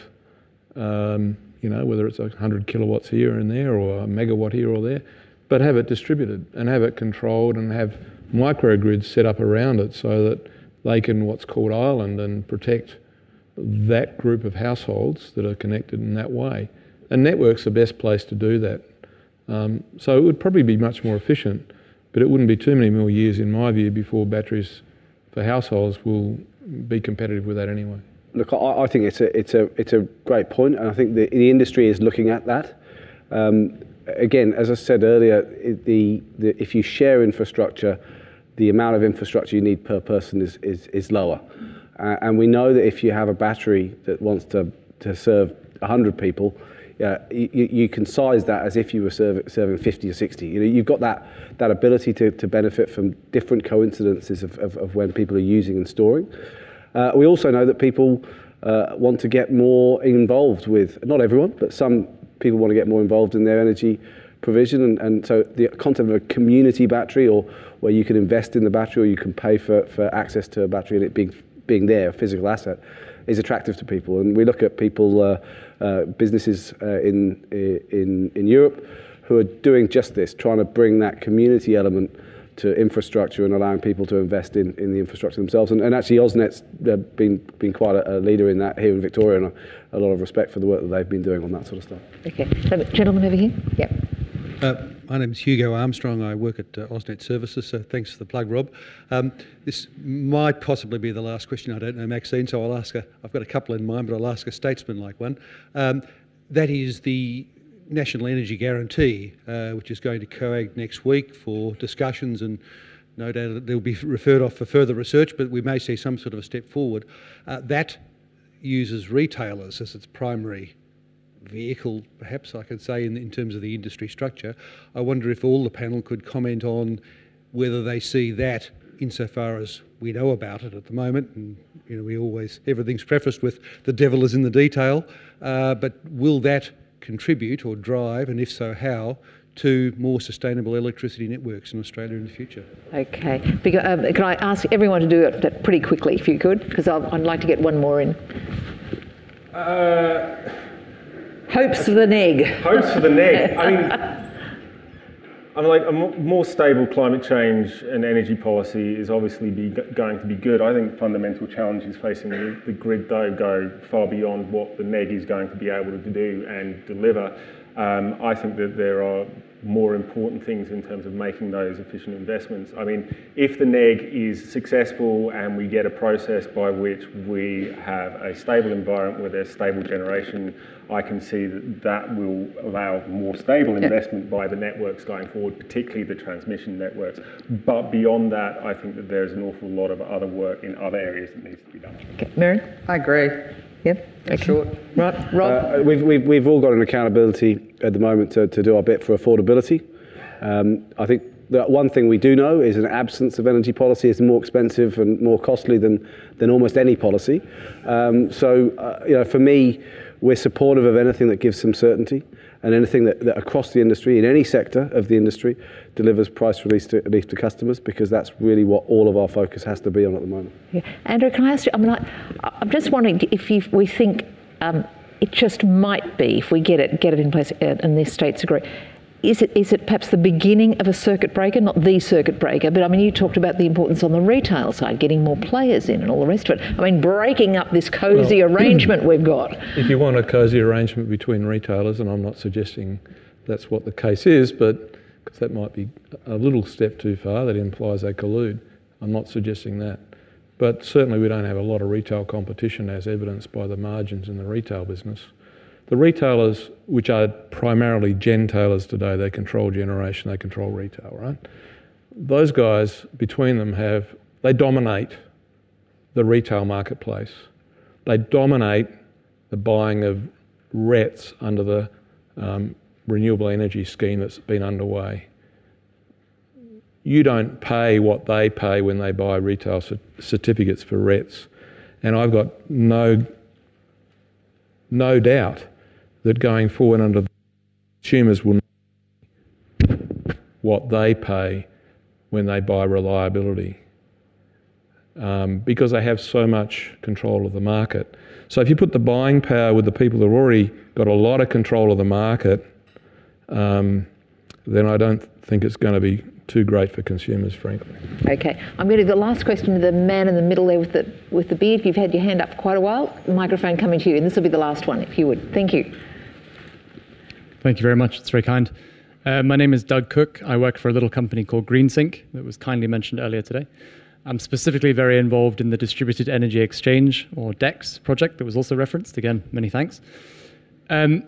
um, you know, whether it's 100 kilowatts here and there or a megawatt here or there, but have it distributed and have it controlled and have microgrids set up around it so that they can what's called island and protect that group of households that are connected in that way. And network's the best place to do that. Um, so it would probably be much more efficient, but it wouldn't be too many more years, in my view, before batteries for households will be competitive with that anyway. Look, I, I think it's a it's a it's a great point, and I think the, the industry is looking at that. Um, again, as I said earlier, the, the if you share infrastructure, the amount of infrastructure you need per person is is, is lower. Uh, and we know that if you have a battery that wants to, to serve 100 people, you, you, can size that as if you were serve, serving 50 or 60. You know, you've got that, that ability to, to benefit from different coincidences of, of, of when people are using and storing. Uh, we also know that people uh, want to get more involved with, not everyone, but some people want to get more involved in their energy provision. And, and so the concept of a community battery or where you can invest in the battery or you can pay for, for access to a battery and it being being there, a physical asset, is attractive to people. And we look at people, uh, businesses uh, in, in, in Europe who are doing just this, trying to bring that community element to infrastructure and allowing people to invest in, in the infrastructure themselves. And, and actually, AusNet's uh, been, been quite a, a, leader in that here in Victoria, and a, a, lot of respect for the work that they've been doing on that sort of stuff. Okay. Gentleman over here. Yep. Uh, my name is Hugo Armstrong. I work at uh, AusNet Services, so thanks for the plug, Rob. Um, this might possibly be the last question. I don't know, Maxine, so I'll ask a, I've got a couple in mind, but I'll ask a statesman-like one. Um, that is the National Energy Guarantee, uh, which is going to COAG next week for discussions and no doubt they'll be referred off for further research, but we may see some sort of a step forward. Uh, that uses retailers as its primary vehicle, perhaps I could say, in, in terms of the industry structure. I wonder if all the panel could comment on whether they see that insofar as we know about it at the moment, and you know we always everything's prefaced with the devil is in the detail. Uh, but will that contribute or drive, and if so, how? To more sustainable electricity networks in Australia in the future. Okay. Because, um, can I ask everyone to do it pretty quickly, if you could? Because I'd like to get one more in. Uh, Hopes for the neg. Hopes for the neg. I mean, I'm like a more stable climate change and energy policy is obviously be going to be good. I think fundamental challenges facing the, the, grid though go far beyond what the neg is going to be able to do and deliver. Um, I think that there are more important things in terms of making those efficient investments. I mean, if the neg is successful and we get a process by which we have a stable environment where there's stable generation, I can see that that will allow more stable investment by the networks going forward, particularly the transmission networks. But beyond that, I think that there's an awful lot of other work in other areas that needs to be done. Okay. Mary? I agree. Yep. Okay. Short. Right. Rob? Uh, we've, we've, we've all got an accountability at the moment to, to do our bit for affordability. Um, I think the one thing we do know is an absence of energy policy is more expensive and more costly than, than almost any policy. Um, so, uh, you know, for me, we're supportive of anything that gives some certainty and anything that, that across the industry, in any sector of the industry, delivers price relief to, relief to customers because that's really what all of our focus has to be on at the moment. Yeah. Andrew, can I ask you, I mean, I, am just wondering if you, we think um, it just might be, if we get it, get it in place uh, and the states agree, is it, is it perhaps the beginning of a circuit breaker, not the circuit breaker, but I mean, you talked about the importance on the retail side, getting more players in and all the rest of it. I mean, breaking up this cosy well, arrangement we've got. If you want a cosy arrangement between retailers, and I'm not suggesting that's what the case is, but because that might be a little step too far, that implies they collude. I'm not suggesting that. but certainly we don't have a lot of retail competition as evidenced by the margins in the retail business. The retailers, which are primarily gentailers today, they control generation, they control retail, right? Those guys between them have, they dominate the retail marketplace. They dominate the buying of RETs under the um, renewable energy scheme that's been underway. You don't pay what they pay when they buy retail certificates for RETs. And I've got no, no doubt that going forward under consumers will what they pay when they buy reliability um, because they have so much control of the market. So if you put the buying power with the people that have already got a lot of control of the market, um, then I don't think it's going to be too great for consumers, frankly. Okay, I'm going to the last question to the man in the middle there with the with the beard. You've had your hand up for quite a while. Microphone coming to you, and this will be the last one, if you would. Thank you. Thank you very much. It's very kind. Uh, my name is Doug Cook. I work for a little company called GreenSync that was kindly mentioned earlier today. I'm specifically very involved in the Distributed Energy Exchange, or DEX, project that was also referenced. Again, many thanks. Um,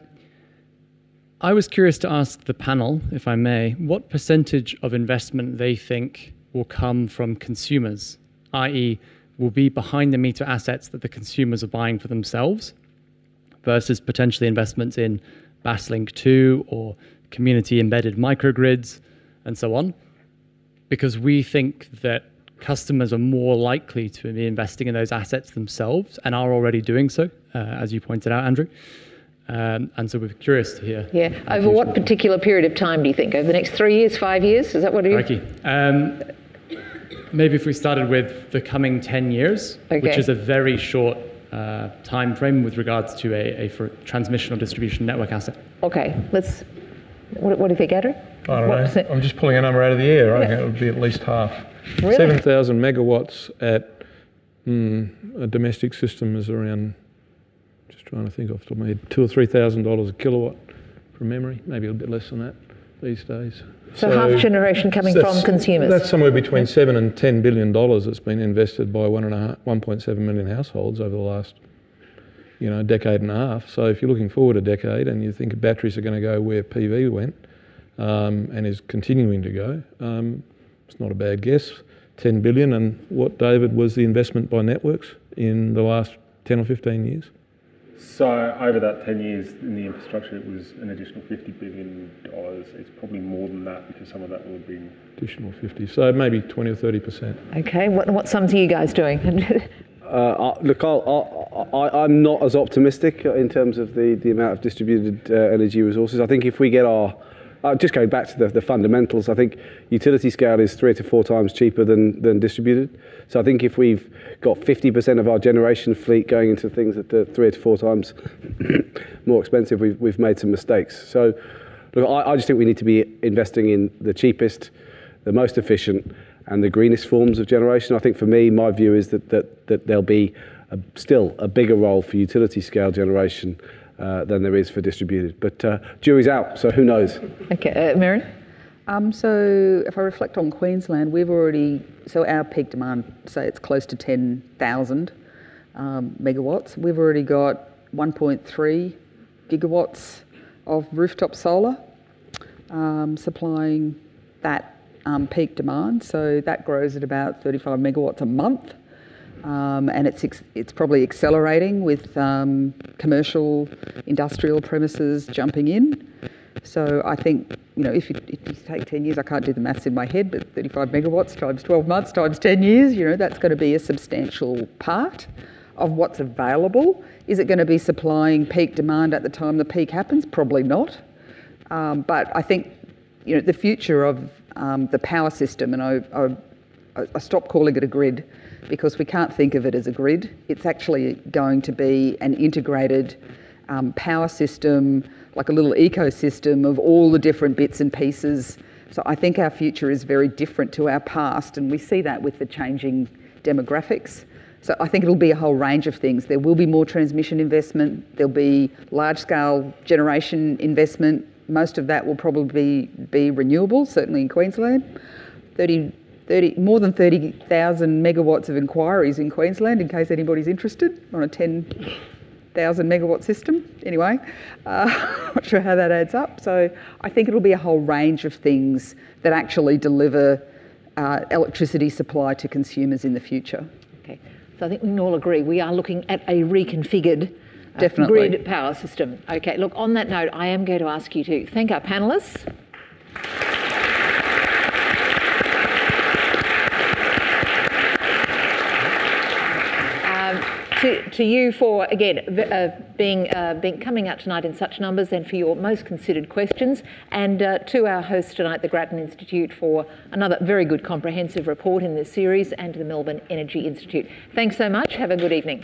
I was curious to ask the panel, if I may, what percentage of investment they think will come from consumers, i.e., will be behind the meter assets that the consumers are buying for themselves versus potentially investments in Basslink 2 or community embedded microgrids and so on. Because we think that customers are more likely to be investing in those assets themselves and are already doing so, uh, as you pointed out, Andrew. Um, and so we're curious to hear. Yeah. Over what particular period of time do you think? Over the next three years, five years? Is that what it is? Um, maybe if we started with the coming 10 years, okay. which is a very short uh, time frame with regards to a, a transmission or distribution network asset. Okay. Let's. What, what do you think, Andrew? I don't what know. I'm just pulling a number out of the air. I yeah. think it would be at least half. Really? 7,000 megawatts at mm, a domestic system is around just trying to think off the top of my head, two or three thousand dollars a kilowatt from memory, maybe a bit less than that these days. So, so half generation coming from consumers. That's somewhere between seven and ten billion dollars that's been invested by one and a half, 1.7 million households over the last, you know, decade and a half. So if you're looking forward a decade and you think batteries are going to go where PV went, um, and is continuing to go, um, it's not a bad guess. 10 billion, and what David was the investment by networks in the last 10 or 15 years? So over that 10 years in the infrastructure, it was an additional $50 billion. It's probably more than that because some of that will have been... Additional 50, so maybe 20 or 30%. Okay, what, what sums are you guys doing? uh, look, I'll, i am not as optimistic in terms of the, the amount of distributed uh, energy resources. I think if we get our uh, just going back to the, the, fundamentals, I think utility scale is three to four times cheaper than, than distributed. So I think if we've got 50% of our generation fleet going into things that are three to four times more expensive, we've, we've made some mistakes. So look, I, I just think we need to be investing in the cheapest, the most efficient, and the greenest forms of generation. I think for me, my view is that, that, that there'll be a, still a bigger role for utility scale generation uh, than there is for distributed. But uh, jury's out, so who knows? Okay, uh, Merryn? Um, so if I reflect on Queensland, we've already, so our peak demand, say it's close to 10,000 um, megawatts. We've already got 1.3 gigawatts of rooftop solar um, supplying that um, peak demand. So that grows at about 35 megawatts a month. Um, and it's it's probably accelerating with um, commercial industrial premises jumping in. So I think you know if you, if you, take 10 years, I can't do the maths in my head, but 35 megawatts times 12 months times 10 years, you know that's going to be a substantial part of what's available. Is it going to be supplying peak demand at the time the peak happens? Probably not. Um, but I think you know the future of um, the power system, and I, I, I stopped calling it a grid because we can't think of it as a grid. It's actually going to be an integrated um, power system, like a little ecosystem of all the different bits and pieces. So I think our future is very different to our past, and we see that with the changing demographics. So I think it'll be a whole range of things. There will be more transmission investment, there'll be large scale generation investment. Most of that will probably be, renewables, certainly in Queensland. 30 30, more than 30,000 megawatts of inquiries in Queensland, in case anybody's interested, on a 10,000 megawatt system. Anyway, uh, not sure how that adds up. So I think it'll be a whole range of things that actually deliver uh, electricity supply to consumers in the future. Okay, so I think we can all agree we are looking at a reconfigured uh, Definitely. grid power system. Okay, look, on that note, I am going to ask you to thank our panellists. Um, to, to you for again uh, being, uh, being coming out tonight in such numbers and for your most considered questions, and uh, to our host tonight, the Grattan Institute, for another very good comprehensive report in this series, and the Melbourne Energy Institute. Thanks so much. Have a good evening.